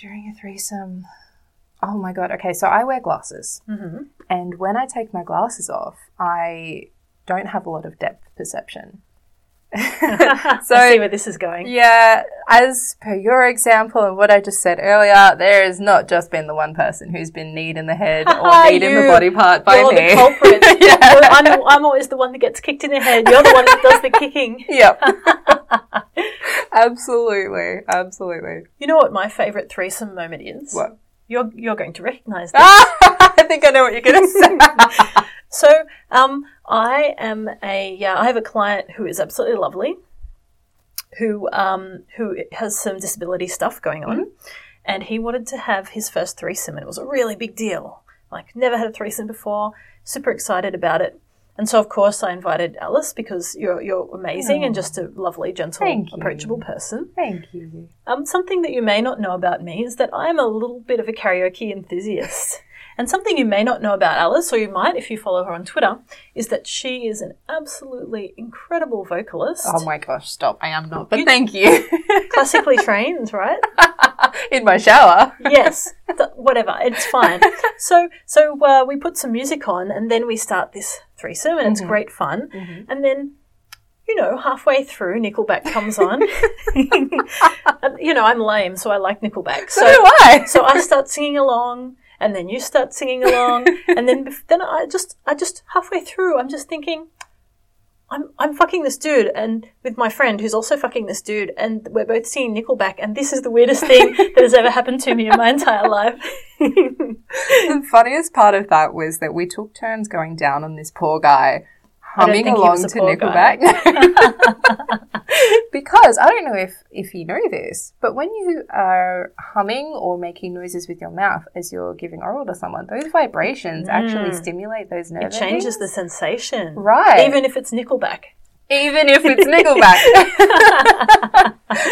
During a threesome. Oh my god. Okay, so I wear glasses. Mm-hmm. And when I take my glasses off, I don't have a lot of depth perception. So I see where this is going. Yeah, as per your example and what I just said earlier, there has not just been the one person who's been kneed in the head or kneed in the body part by You're me. the culprit. yeah. I'm, I'm always the one that gets kicked in the head. You're the one that does the kicking. Yep. absolutely, absolutely. You know what my favourite threesome moment is? What? You're you're going to recognise this. I think I know what you're going to say. So, um, I am a uh, I have a client who is absolutely lovely, who um who has some disability stuff going on, Mm-hmm. and he wanted to have his first threesome, and it was a really big deal. Like never had a threesome before, super excited about it. And so, of course, I invited Alice because you're you're amazing and just a lovely, gentle, approachable person. Thank you. Um, something that you may not know about me is that I'm a little bit of a karaoke enthusiast. And something you may not know about Alice, or you might if you follow her on Twitter, is that she is an absolutely incredible vocalist. Oh my gosh, stop. I am not, but thank you. Classically trained, right? in my shower. yes, th- whatever, it's fine. So, so uh, we put some music on, and then we start this threesome, and Mm-hmm. it's great fun. And then, you know, halfway through, Nickelback comes on. And, you know, I'm lame, so I like Nickelback. So do I. so I start singing along, and then you start singing along, and then then I just I just halfway through, I'm just thinking. I'm, I'm fucking this dude and with my friend who's also fucking this dude and we're both singing Nickelback and this is the weirdest thing that has ever happened to me in my entire life. the funniest part of that was that we took turns going down on this poor guy humming along to. Nickelback. because I don't know if if you know this, but when you are humming or making noises with your mouth as you're giving oral to someone, those vibrations actually stimulate those nerve Mm. It changes the sensation. Right. Even if it's Nickelback. even if it's Nickelback.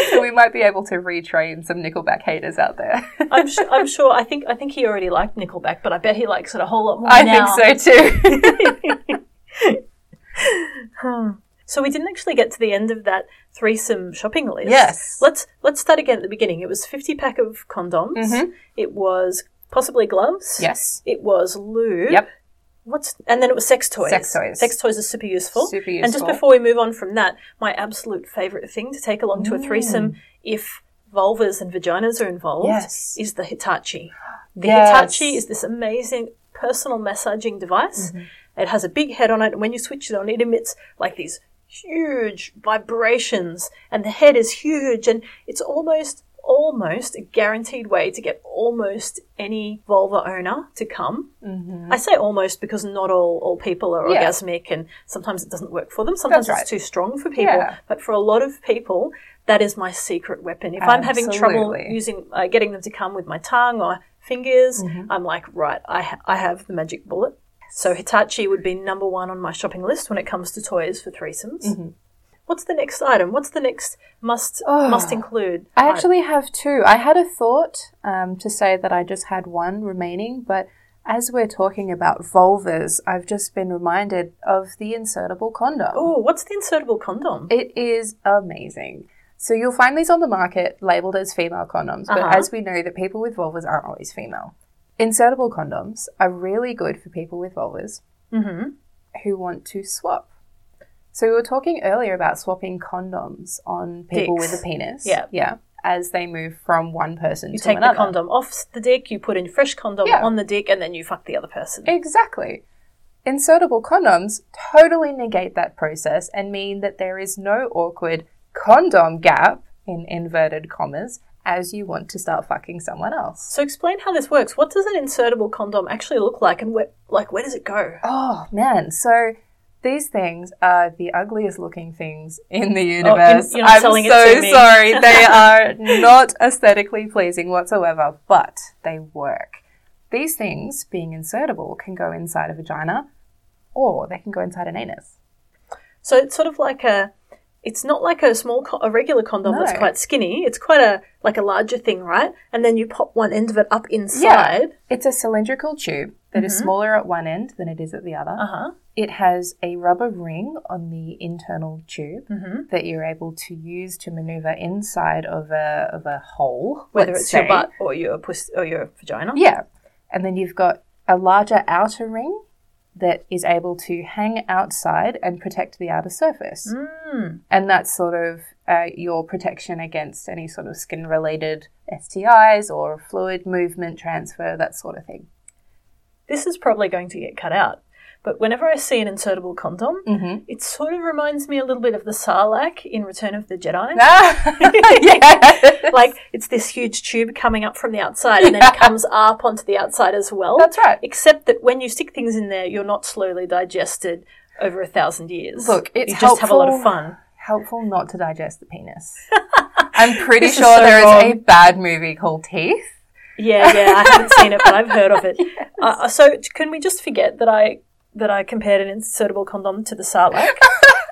so we might be able to retrain some Nickelback haters out there. I'm sure, I'm sure I think I think he already liked Nickelback, but I bet he likes it a whole lot more I now. think so too. So we didn't actually get to the end of that threesome shopping list. Yes. Let's let's start again at the beginning. It was fifty pack of condoms. It was possibly gloves. yes. It was lube. Yep. What's and then it was sex toys. Sex toys. Sex toys are super useful. Super useful. And just before we move on from that, my absolute favorite thing to take along to a threesome, if vulvas and vaginas are involved, Yes. is the Hitachi. The Yes. Hitachi is this amazing personal massaging device. Mm-hmm. It has a big head on it, and when you switch it on, it emits like these huge vibrations, and the head is huge, and it's almost almost a guaranteed way to get almost any vulva owner to come. Mm-hmm. I say almost because not all, all people are Yeah. orgasmic and sometimes it doesn't work for them. Sometimes That's it's too strong for people. Yeah. But for a lot of people, that is my secret weapon. If I'm having trouble using, uh, getting them to come with my tongue or fingers, Mm-hmm. I'm like, right, I, ha- I have the magic bullet. So Hitachi would be number one on my shopping list when it comes to toys for threesomes. Mm-hmm. What's the next item? What's the next must Oh. must include? I item? actually have two. I had a thought um, to say that I just had one remaining, but as we're talking about vulvas, I've just been reminded of the insertable condom. Oh, what's the insertable condom? It is amazing. So you'll find these on the market labeled as female condoms, but Uh-huh. as we know that people with vulvas aren't always female. Insertable condoms are really good for people with vulvas Mm-hmm. who want to swap. So we were talking earlier about swapping condoms on people Dicks. with a penis. Yeah. Yeah. As they move from one person You to another. You take the condom off the dick, you put in fresh condom Yeah. on the dick, and then you fuck the other person. Exactly. Insertable condoms totally negate that process and mean that there is no awkward condom gap, in inverted commas, as you want to start fucking someone else. So explain how this works. What does an insertable condom actually look like, and where, like where does it go? Oh, man. So these things are the ugliest looking things in the oh, you're- universe. not I'm so sorry. They are not aesthetically pleasing whatsoever, but they work. These things, being insertable, can go inside a vagina or they can go inside an anus. So it's sort of like a. It's not like a small, co- a regular condom that's quite skinny. It's quite a like a larger thing, right? And then you pop one end of it up inside. It's a cylindrical tube that is smaller at one end than it is at the other. Uh huh. It has a rubber ring on the internal tube that you're able to use to maneuver inside of a of a hole. Whether let's it's your say. butt or your puss or your vagina. Yeah. And then you've got a larger outer ring that is able to hang outside and protect the outer surface. Mm. And that's sort of uh, your protection against any sort of skin related STIs or fluid movement transfer, that sort of thing. This is probably going to get cut out. But whenever I see an insertable condom, Mm-hmm. it sort of reminds me a little bit of the Sarlacc in Return of the Jedi. yeah. like it's this huge tube coming up from the outside and then it comes up onto the outside as well. That's right. Except that when you stick things in there, you're not slowly digested over a thousand years. Look, it's you just have a lot of fun. Helpful not to digest the penis. I'm pretty sure so there is a bad movie called Teeth. Yeah, yeah. I haven't seen it, but I've heard of it. Uh, so can we just forget that I that I compared an insertable condom to the Sarlacc?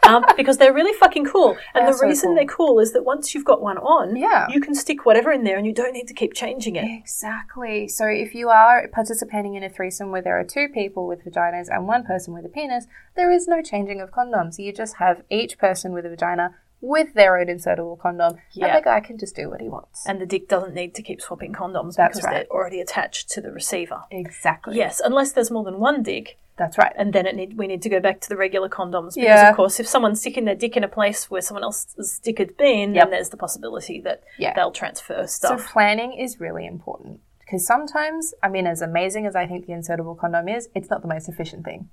Um, because they're really fucking cool, and They're the so reason cool. they're cool is that once you've got one on, Yeah. you can stick whatever in there, and you don't need to keep changing it. Exactly. So if you are participating in a threesome where there are two people with vaginas and one person with a penis, there is no changing of condoms. You just have each person with a vagina with their own insertable condom, Yeah. and the guy can just do what he wants. And the dick doesn't need to keep swapping condoms That's because right. they're already attached to the receiver. Exactly. Yes, unless there's more than one dick, That's right. and then it need, we need to go back to the regular condoms. Because, Yeah. of course, if someone's sticking their dick in a place where someone else's dick had been, Yep. then there's the possibility that Yeah. they'll transfer stuff. So planning is really important because sometimes, I mean, as amazing as I think the insertable condom is, it's not the most efficient thing.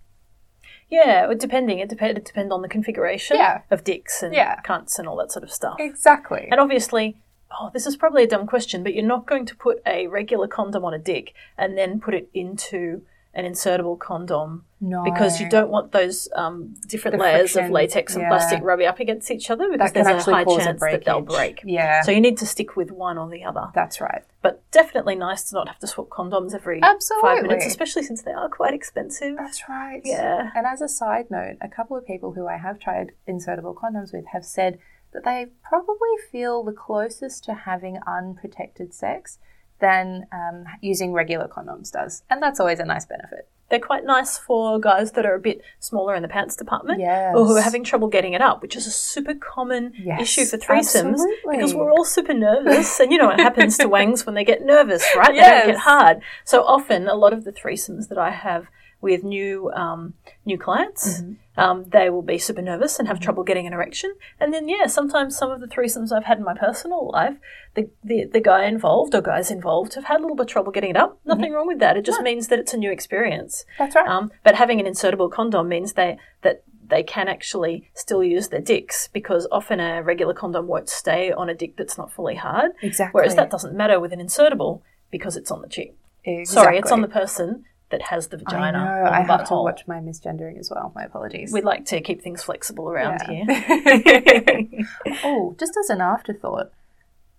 Yeah, depending. It depend, it depend on the configuration Yeah. of dicks and Yeah. cunts and all that sort of stuff. Exactly. And obviously, oh, this is probably a dumb question, but you're not going to put a regular condom on a dick and then put it into an insertable condom No. because you don't want those um, different The layers friction, of latex and yeah. plastic rubbing up against each other because there's a high cause a chance that they'll break. Yeah. So you need to stick with one or the other. That's right. But definitely nice to not have to swap condoms every Absolutely. five minutes, especially since they are quite expensive. That's right. Yeah. And as a side note, a couple of people who I have tried insertable condoms with have said that they probably feel the closest to having unprotected sex than um, using regular condoms does. And that's always a nice benefit. They're quite nice for guys that are a bit smaller in the pants department Yes. or who are having trouble getting it up, which is a super common Yes, issue for threesomes absolutely. because we're all super nervous. and you know what happens to wangs when they get nervous, right? They don't get hard. So often, a lot of the threesomes that I have with new um, new clients, Mm-hmm. um, they will be super nervous and have trouble getting an erection. And then, yeah, sometimes some of the threesomes I've had in my personal life, the, the, the guy involved or guys involved have had a little bit of trouble getting it up. Nothing wrong with that. It just means that it's a new experience. That's right. Um, but having an insertable condom means they that they can actually still use their dicks because often a regular condom won't stay on a dick that's not fully hard. Exactly. Whereas that doesn't matter with an insertable because it's on the chick. Exactly. Sorry, it's on the person that has the I vagina. know. or the I have to watch my misgendering as well. My apologies. We'd like to keep things flexible around Yeah. here. oh, just as an afterthought,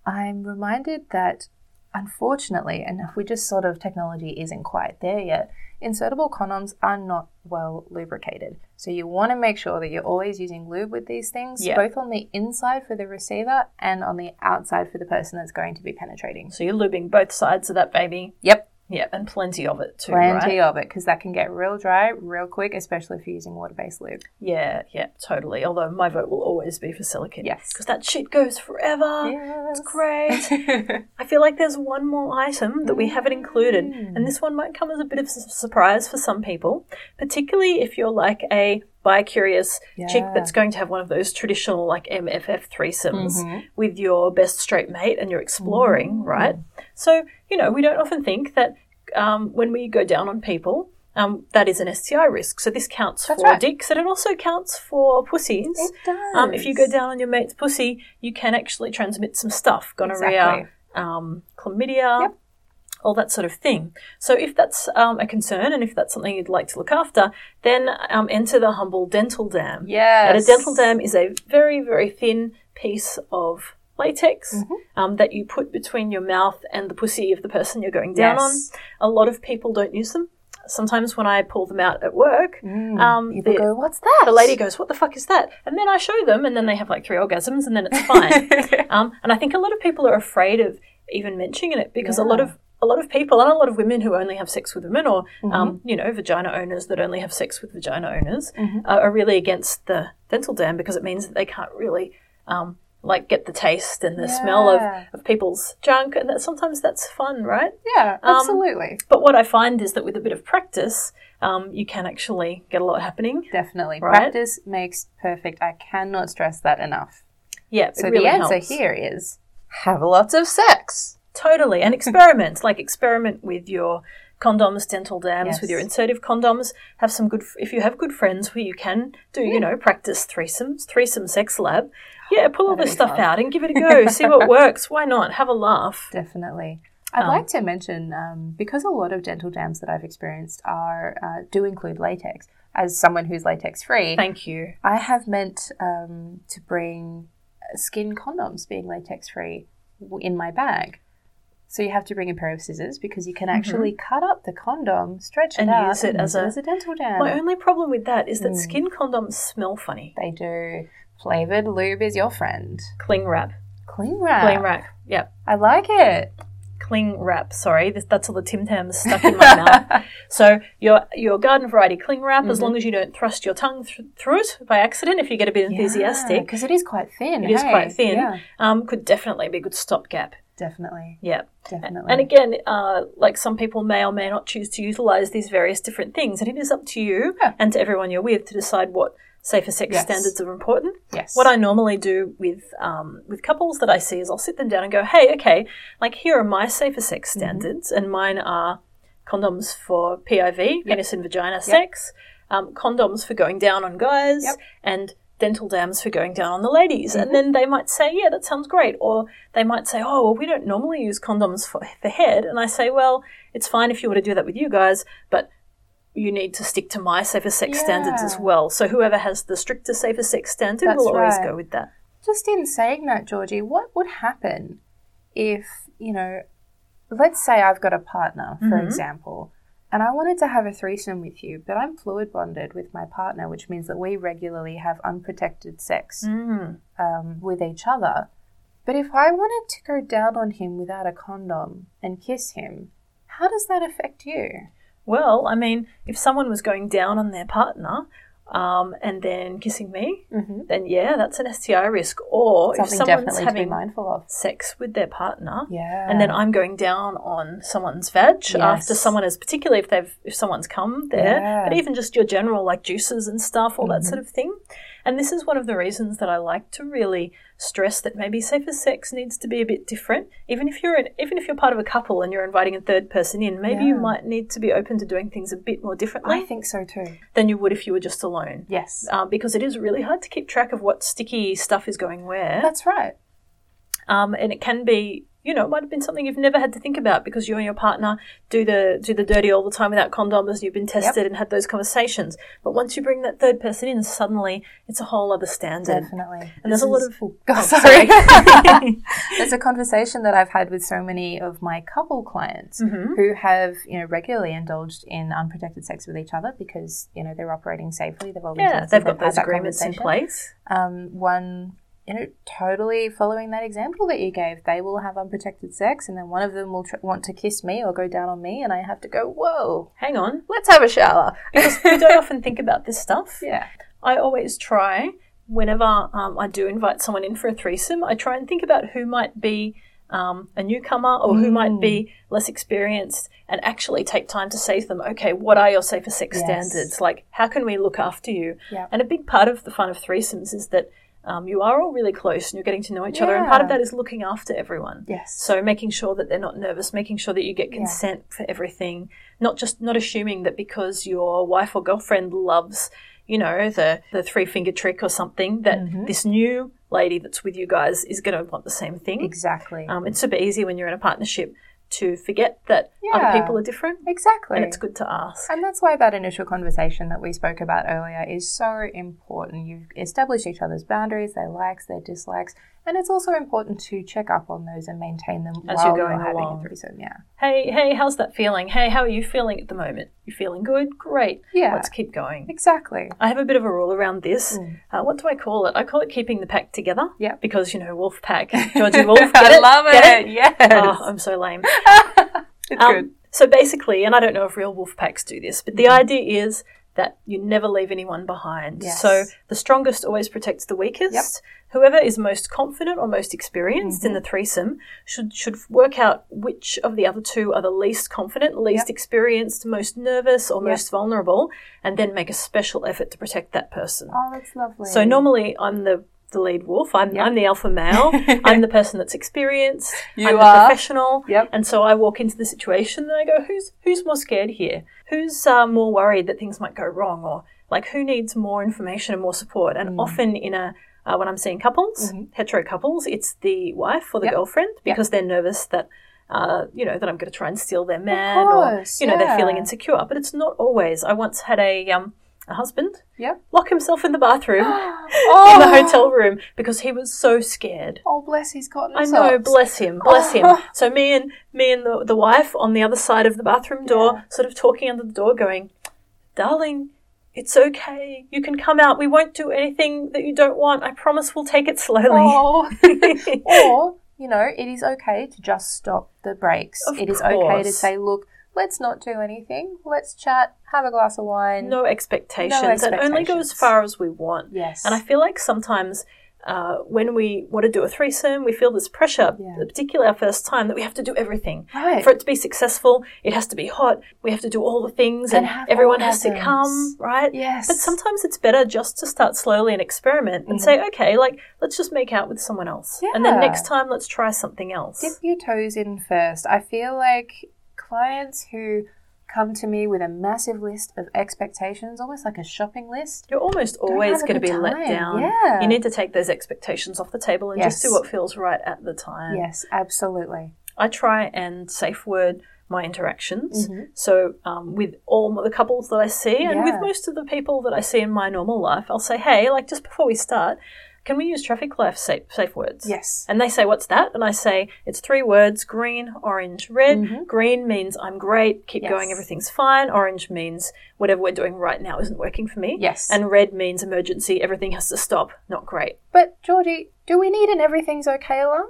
I'm reminded that unfortunately, and we just sort of technology isn't quite there yet, insertable condoms are not well lubricated. So you want to make sure that you're always using lube with these things, Yeah. both on the inside for the receiver and on the outside for the person that's going to be penetrating. so you're lubing both sides of that baby. Yep, Yeah, and plenty of it too, plenty right? of it because that can get real dry real quick, especially if you're using water-based lube. Yeah, yeah, totally. Although my vote will always be for silicone. Yes. Because that shit goes forever. Yes. It's great. I feel like there's one more item that we haven't included, and mm. this one might come as a bit of a surprise for some people, particularly if you're like a bi-curious chick that's going to have one of those traditional like MFF threesomes Mm-hmm. with your best straight mate and you're exploring, right? So, you know, we don't often think that um, when we go down on people, um, that is an STI risk. So this counts That's for right. dicks and it also counts for pussies. It does. Um, if you go down on your mate's pussy, you can actually transmit some stuff gonorrhea, Exactly. um, chlamydia, Yep. All that sort of thing. So, if that's um, a concern and if that's something you'd like to look after, then um, enter the humble dental dam. Yes. And a dental dam is a very, very thin piece of latex Mm-hmm. um, that you put between your mouth and the pussy of the person you're going down Yes. on. A lot of people don't use them. Sometimes when I pull them out at work, um, People the- go, what's that? the lady goes, "What the fuck is that?" And then I show them, and then they have like three orgasms, and then it's fine. um, and I think a lot of people are afraid of even mentioning it because a lot of a lot of people and a lot of women who only have sex with women, or Mm-hmm. um, you know, vagina owners that only have sex with vagina owners, uh, are really against the dental dam because it means that they can't really. Um, like get the taste and the smell of, of people's junk, and that sometimes that's fun, right? Yeah, Um, absolutely. But what I find is that with a bit of practice, um, you can actually get a lot happening. Definitely. right? Practice makes perfect. I cannot stress that enough. Yeah, So really the answer helps. here is have lots of sex. Totally. And experiment. like experiment with your condoms, dental dams, Yes. with your insertive condoms. Have some good, if you have good friends where you can do, you know, practice threesomes, threesome sex lab. Yeah, pull all That'd this stuff fun. out and give it a go. See what works. Why not? Have a laugh. Definitely. I'd Um, like to mention um, because a lot of dental dams that I've experienced are uh, do include latex. As someone who's latex free, Thank you. I have meant um, to bring skin condoms, being latex free, in my bag. So you have to bring a pair of scissors because you can actually cut up the condom, stretch it Mm-hmm. And out, use it and as use a- dental dam. My only problem with that is that Hmm. skin condoms smell funny. They do. Flavored lube is your friend. Cling wrap. Cling wrap. Cling wrap. Yeah. I like it. Cling wrap. Sorry, that's all the Tim Tams stuck in my mouth. So your your garden variety cling wrap, Mm-hmm. as long as you don't thrust your tongue th- through it by accident, if you get a bit enthusiastic, because it is quite thin. it is hey? quite thin. Yeah, Um, could definitely be a good stopgap. Definitely, Yeah. definitely. And again, uh, like some people may or may not choose to utilize these various different things, and it is up to you Yeah. and to everyone you're with to decide what safer sex Yes. standards are important. yes, What I normally do with um, with couples that I see is I'll sit them down and go, "Hey, okay, like here are my safer sex Mm-hmm. standards, and mine are condoms for PIV, penis and vagina sex, um, condoms for going down on guys, Yep. and dental dams for going down on the ladies." And then they might say, "Yeah, that sounds great," or they might say, "Oh, well, we don't normally use condoms for the head," and I say, "Well, it's fine if you want to do that with you guys, but." You need to stick to my safer sex standards as well. So whoever has the stricter safer sex standard That's will always right. go with that. just in saying that, Georgie, what would happen if you know, let's say I've got a partner, for Mm-hmm. example, and I wanted to have a threesome with you, but I'm fluid bonded with my partner, which means that we regularly have unprotected sex Mm. um, with each other. But if I wanted to go down on him without a condom and kiss him, how does that affect you? Well, I mean, if someone was going down on their partner um, and then kissing me, Mm-hmm. then yeah, that's an STI risk. Or Something if someone's definitely to be having mindful of. sex with their partner, Yeah. and then I'm going down on someone's veg after someone has, particularly if they've if someone's come there, Yeah. Mm-hmm. but even just your general like juices and stuff, all that sort of thing. And this is one of the reasons that I like to really stress that maybe safer sex needs to be a bit different. Even if you're even if you're part of a couple and you're inviting a third person in, maybe you might need to be open to doing things a bit more differently I think so too. than you would if you were just alone. Yes. Um, because it is really hard to keep track of what sticky stuff is going where. That's right. Um, and it can be, you know, it might have been something you've never had to think about because you and your partner do the do the dirty all the time without condoms. You've been tested and had those conversations. But once you bring that third person in, suddenly it's a whole other standard. Definitely. And there's This a lot of Oh, Oh, sorry. sorry. It's a conversation that I've had with so many of my couple clients Mm-hmm. who have, you know, regularly indulged in unprotected sex with each other because, you know, they're operating safely. They've all yeah, they've got those agreements in place. Um, one, you know, totally following that example that you gave. They will have unprotected sex, and then one of them will tr- want to kiss me or go down on me, and I have to go, whoa, Hang on, let's have a shower. because we don't often think about this stuff. yeah. I always try, whenever um, I do invite someone in for a threesome, I try and think about who might be um, a newcomer or who might be less experienced and actually take time to say to them, okay, what are your safer sex Yes. standards? Like, how can we look after you? Yeah. And a big part of the fun of threesomes is that um, you are all really close and you're getting to know each other. And part of that is looking after everyone. Yes. So making sure that they're not nervous, making sure that you get consent for everything, not just not assuming that because your wife or girlfriend loves, you know, the the three finger trick or something that Mm-hmm. this new lady that's with you guys is going to want the same thing. Exactly. Um, it's super easy when you're in a partnership to forget that other people are different, exactly. and it's good to ask. And that's why that initial conversation that we spoke about earlier is so important. You establish each other's boundaries, their likes, their dislikes, and it's also important to check up on those and maintain them As while you're going having along. a threesome. Yeah. Hey, hey, how's that feeling? Hey, how are you feeling at the moment? You feeling good? Great. Yeah. Let's keep going. Exactly. I have a bit of a rule around this. Uh, what do I call it? I call it keeping the pack together. Mm. Yeah. Because, you know, wolf pack. Georgie Wolf. Get I it? love Get it. Yes. Oh, I'm so lame. it's Um, good. So basically, and I don't know if real wolf packs do this, but the idea is that you never leave anyone behind. Mm-hmm. Yes. So the strongest always protects the weakest. Whoever is most confident or most experienced in Mm-hmm. the threesome should should work out which of the other two are the least confident, least experienced, most nervous, or most vulnerable, and then make a special effort to protect that person. Oh, that's lovely. So normally I'm the the lead wolf. I'm, I'm the alpha male. I'm the person that's experienced. You I'm the are. professional. Yep. And so I walk into the situation and I go, who's who's more scared here? Who's uh, more worried that things might go wrong, or like who needs more information and more support? Mm. And often in a uh, when I'm seeing couples, hetero couples, it's the wife or the Mm-hmm. Yep. girlfriend because they're nervous that. Uh, you know that I'm going to try and steal their man, or you know they're feeling insecure. But it's not always. I once had a um, a husband Yep. lock himself in the bathroom Oh. in the oh! hotel room because he was so scared. Oh, bless his cotton I know, socks. bless him, bless him. Oh. So me and me and the, the wife on the other side of the bathroom door, sort of talking under the door, going, "Darling, it's okay. You can come out. We won't do anything that you don't want. I promise we'll take it slowly." Oh. or, you know, it is okay to just stop the brakes. Of it is okay to say, look, let's not do anything. Let's chat, have a glass of wine. no expectations, It only go as far as we want. Yes. And I feel like sometimes uh, when we want to do a threesome, we feel this pressure, Yeah. particularly our first time, that we have to do everything. Right. For it to be successful, it has to be hot. We have to do all the things, and, And everyone has to come, right? Yes. But sometimes it's better just to start slowly and experiment and say, okay, like let's just make out with someone else, and then Mm-hmm. Next time let's try something else. Dip your toes in first. I feel like clients who come to me with a massive list of expectations, almost like a shopping list. You're almost always going to be good let down. Yeah. You need to take those expectations off the table and just do what feels right at the time. Yes, absolutely. I try and safe word my interactions. Mm-hmm. So um, with all the couples that I see, and with most of the people that I see in my normal life, I'll say, "Hey, like just before we start, can we use traffic light safe, safe words?" Yes. And they say, "What's that?" And I say, "It's three words: green, orange, red. Green means I'm great, keep Mm-hmm. Yes. going, everything's fine. Orange means whatever we're doing right now isn't working for me. Yes. And red means emergency, everything has to stop. Not great. But, Georgie, do we need an everything's okay alarm?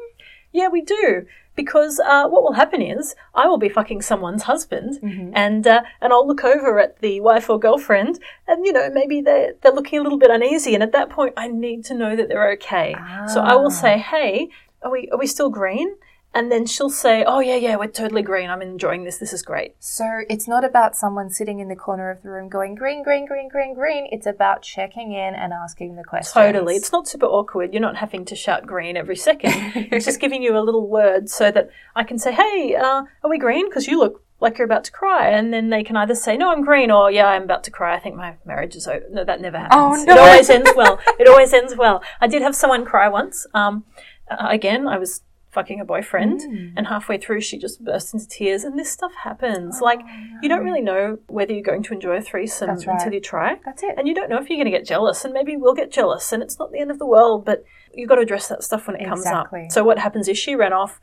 Yeah, we do. Because uh, what will happen is I will be fucking someone's husband, Mm-hmm. and uh, and I'll look over at the wife or girlfriend, and you know maybe they they're looking a little bit uneasy, and at that point I need to know that they're okay. So I will Ah. say, hey, are we are we still green? And then she'll say, "Oh yeah, yeah, we're totally green. I'm enjoying this. This is great." So it's not about someone sitting in the corner of the room going green, green, green, green, green. It's about checking in and asking the questions. Totally. It's not super awkward. You're not having to shout green every second. it's just giving you a little word so that I can say, "Hey, uh, are we green? Because you look like you're about to cry." And then they can either say, "No, I'm green," or "Yeah, I'm about to cry. I think my marriage is over." No, that never happens. Oh, no. It always ends well. It always ends well. I did have someone cry once. Um, uh, again, I was fucking a boyfriend Mm. and halfway through she just bursts into tears and this stuff happens like you don't really know whether you're going to enjoy a threesome Oh, right. until you try That's it. and you don't know if you're going to get jealous and maybe you will get jealous and it's not the end of the world but you've got to address that stuff when it comes up so what happens is she ran off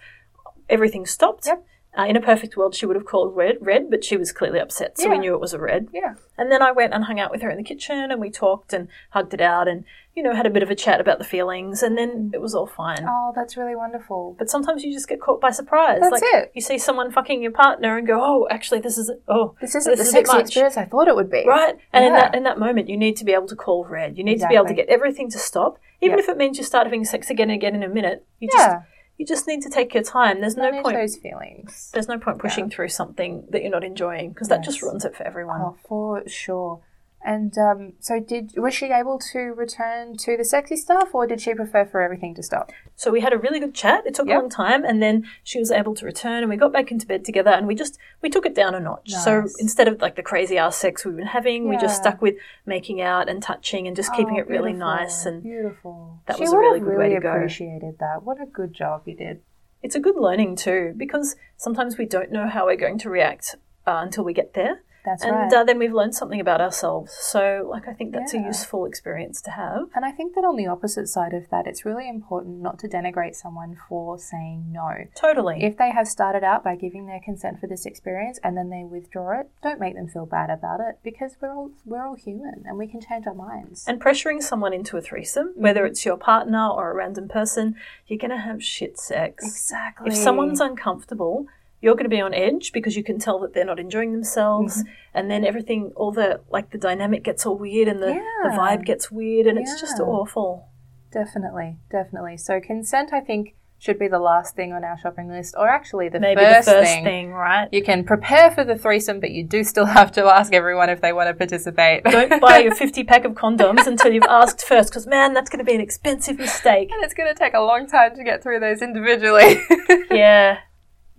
everything stopped Yep. Uh, in a perfect world she would have called red red but she was clearly upset so we knew it was a red Yeah. and then I went and hung out with her in the kitchen and we talked and hugged it out and, you know, had a bit of a chat about the feelings and then it was all fine. Oh, that's really wonderful. But sometimes you just get caught by surprise. That's like it. you see someone fucking your partner and go, "Oh, actually, this is oh, This isn't the is sexy experience I thought it would be. Right, and in that in that moment, you need to be able to call red. You need to be able to get everything to stop, even Yep. if it means you start having sex again and again in a minute. You just Yeah. You just need to take your time. There's no Manage point. those feelings. There's no point pushing through something that you're not enjoying because that just ruins it for everyone. Oh, for sure. And um, so, did was she able to return to the sexy stuff, or did she prefer for everything to stop? So we had a really good chat. It took Yep. a long time, and then she was able to return, and we got back into bed together, and we just we took it down a notch. So instead of like the crazy ass sex we've been having, we just stuck with making out and touching and just keeping Oh, it really nice. And beautiful. that she was a really good way to go. appreciated that. What a good job you did. it's a good learning too, because sometimes we don't know how we're going to react uh, until we get there. That's and right. uh, then we've learned something about ourselves. So, like, I think that's a useful experience to have. And I think that on the opposite side of that, it's really important not to denigrate someone for saying no. Totally. If they have started out by giving their consent for this experience and then they withdraw it, don't make them feel bad about it because we're all we're all human and we can change our minds. And pressuring someone into a threesome, Mm-hmm. whether it's your partner or a random person, you're going to have shit sex. exactly. If someone's uncomfortable, you're going to be on edge because you can tell that they're not enjoying themselves, Mm-hmm. and then everything, all the like the dynamic gets all weird, and the, the vibe gets weird, and it's just awful. definitely, definitely. So consent, I think, should be the last thing on our shopping list, or actually the Maybe first, the first thing. thing, right? You can prepare for the threesome, but you do still have to ask everyone if they want to participate. Don't buy your 50 pack of condoms until you've asked first, because man, that's going to be an expensive mistake. and it's going to take a long time to get through those individually. Yeah.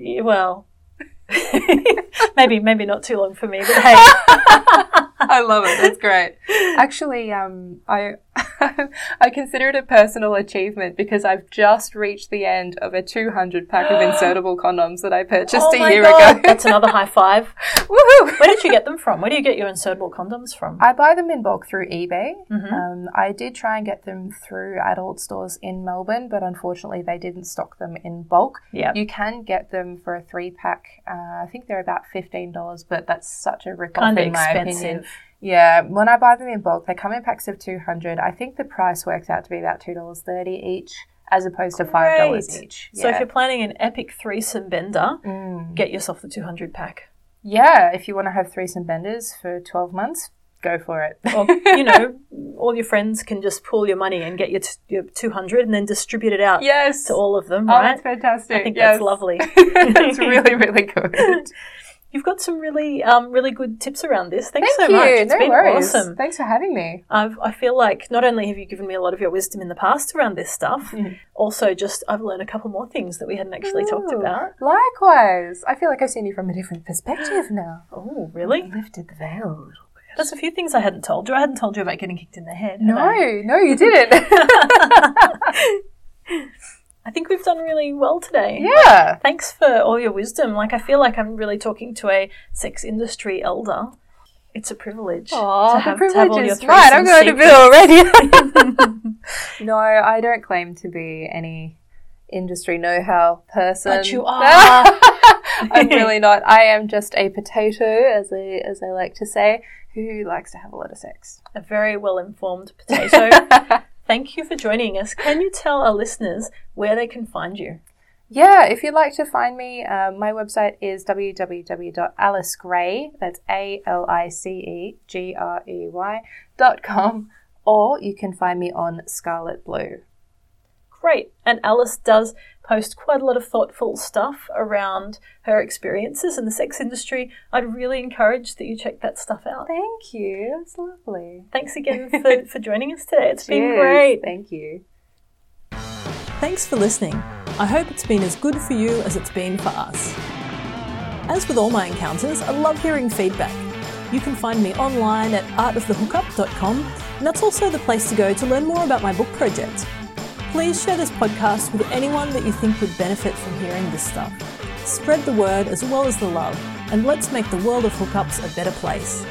Yeah well, maybe maybe not too long for me, but hey, I love it. That's great. Actually, um, I I consider it a personal achievement because I've just reached the end of a 200 pack of insertable condoms that I purchased oh a my year God, ago. that's another high five. Woohoo! Where did you get them from? Where do you get your insertable condoms from? I buy them in bulk through eBay. Mhm. Um, I did try and get them through adult stores in Melbourne, but unfortunately they didn't stock them in bulk. Yeah. You can get them for a three pack. Uh, I think they're about fifteen dollars, but that's such a rip off in my opinion. Yeah, when I buy them in bulk, they come in packs of two hundred. I think the price works out to be about two dollars thirty each, as opposed to five dollars each. So if you're planning an epic threesome bender, Mm. get yourself the 200 pack. yeah, if you want to have threesome benders for twelve months, go for it. Or, you know, all your friends can just pool your money and get your, t- your 200 and then distribute it out yes. to all of them, Oh, right? that's fantastic. I think yes. that's lovely. that's really, really good. You've got some really, um, really good tips around this. Thanks Thank so you. much. It's no been worries. awesome. Thanks for having me. I've, I feel like not only have you given me a lot of your wisdom in the past around this stuff, Mm. also just I've learned a couple more things that we hadn't actually talked about. Likewise. I feel like I've seen you from a different perspective now. Oh, really? Lifted the veil a little bit. There's a few things I hadn't told you. I hadn't told you about getting kicked in the head. No, no, you didn't. I think we've done really well today. yeah. Thanks for all your wisdom. Like I feel like I'm really talking to a sex industry elder. It's a privilege. Oh, to the have, to have all privilege your is mine. I'm going to bill already. no, I don't claim to be any industry know-how person. But you are. I'm really not. I am just a potato, as I as I like to say, who likes to have a lot of sex. a very well informed potato. Thank you for joining us. Can you tell our listeners where they can find you? Yeah, if you'd like to find me, uh, my website is www.alicegrey, that's A-L-I-C-E-G-R-E-Y dot com, or you can find me on Scarlet Blue. Great. And Alice does post quite a lot of thoughtful stuff around her experiences in the sex industry. I'd really encourage that you check that stuff out. Thank you. That's lovely. Thanks again for, for joining us today. It's been great. Thank you. Thanks for listening. I hope it's been as good for you as it's been for us. As with all my encounters, I love hearing feedback. You can find me online at artofthehookup.com, and that's also the place to go to learn more about my book project. Please share this podcast with anyone that you think would benefit from hearing this stuff. Spread the word as well as the love, and let's make the world of hookups a better place.